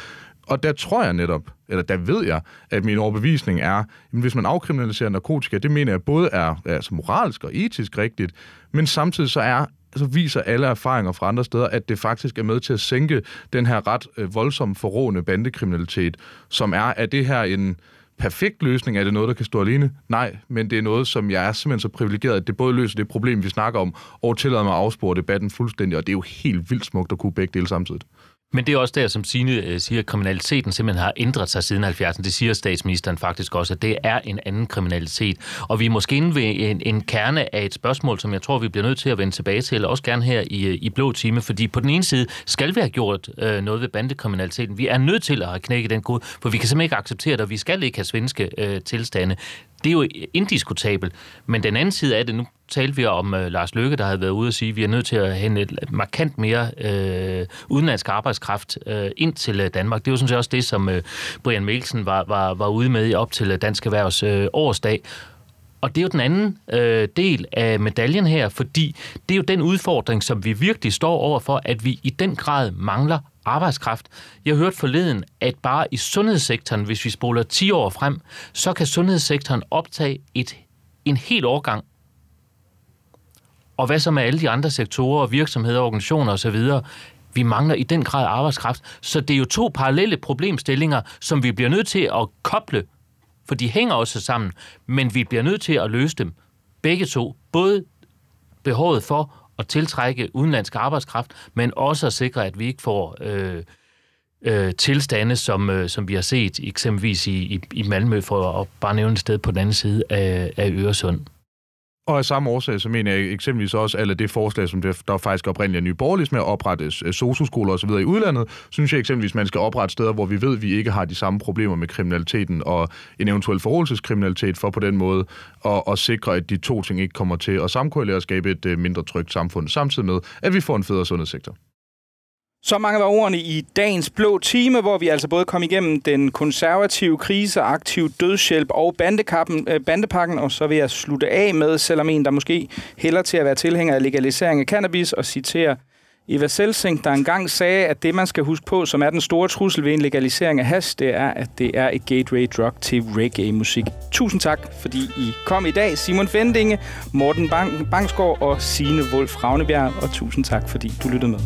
Og der tror jeg netop, eller der ved jeg, at min overbevisning er, at hvis man afkriminaliserer narkotika, det mener jeg både er altså moralsk og etisk rigtigt, men samtidig så er så viser alle erfaringer fra andre steder, at det faktisk er med til at sænke den her ret øh, voldsomme forrående bandekriminalitet, som er, at det her en perfekt løsning? Er det noget, der kan stå alene? Nej, men det er noget, som jeg er simpelthen så privilegeret, at det både løser det problem, vi snakker om, og tillader mig at afspore debatten fuldstændig, og det er jo helt vildt smukt at kunne begge dele samtidig. Men det er også der, som Signe øh, siger, at kriminaliteten simpelthen har ændret sig siden 70'erne. Det siger statsministeren faktisk også, at det er en anden kriminalitet. Og vi er måske inde ved en, en kerne af et spørgsmål, som jeg tror, vi bliver nødt til at vende tilbage til, også gerne her i, øh, i blå time, fordi på den ene side skal vi have gjort øh, noget ved bandekriminaliteten. Vi er nødt til at have knækket den kode, for vi kan simpelthen ikke acceptere det, og vi skal ikke have svenske øh, tilstande det er jo indiskutabelt. Men den anden side af det, nu talte vi om uh, Lars Løkke, der havde været ude og sige, at vi er nødt til at hente et markant mere uh, udenlandsk arbejdskraft uh, ind til uh, Danmark. Det var sådan set også det, som uh, Brian Mikkelsen var, var, var ude med op til Dansk Erhvervs uh, årsdag. Og det er jo den anden øh, del af medaljen her, fordi det er jo den udfordring, som vi virkelig står over for, at vi i den grad mangler arbejdskraft. Jeg har hørt forleden, at bare i sundhedssektoren, hvis vi spoler 10 år frem, så kan sundhedssektoren optage et, en hel årgang. Og hvad så med alle de andre sektorer, virksomheder, organisationer osv.? Vi mangler i den grad arbejdskraft. Så det er jo to parallelle problemstillinger, som vi bliver nødt til at koble, for de hænger også sammen, men vi bliver nødt til at løse dem begge to. Både behovet for at tiltrække udenlandsk arbejdskraft, men også at sikre, at vi ikke får øh, øh, tilstande, som, øh, som vi har set eksempelvis i, i, i Malmø, for at bare nævne et sted på den anden side af, af Øresund. Og af samme årsag, så mener jeg eksempelvis også, at det forslag, som der, der faktisk oprindeligt er nye borgerlige med at oprette øh, socioskoler osv. i udlandet, synes jeg eksempelvis, man skal oprette steder, hvor vi ved, at vi ikke har de samme problemer med kriminaliteten og en eventuel forholdelseskriminalitet, for på den måde at, at sikre, at de to ting ikke kommer til at samkorrelere og skabe et øh, mindre trygt samfund, samtidig med, at vi får en federe sundhedssektor. Så mange var ordene i dagens blå time, hvor vi altså både kom igennem den konservative krise, aktiv dødshjælp og bandekappen, øh, bandepakken, og så vil jeg slutte af med, selvom en, der måske hælder til at være tilhænger af legalisering af cannabis, og citere Eva Selsing, der engang sagde, at det, man skal huske på, som er den store trussel ved en legalisering af hash, det er, at det er et gateway drug til reggae-musik. Tusind tak, fordi I kom i dag. Simon Fendinge, Morten Bang- Bangsgaard og Signe Wolf Ravnebjerg, og tusind tak, fordi du lyttede med.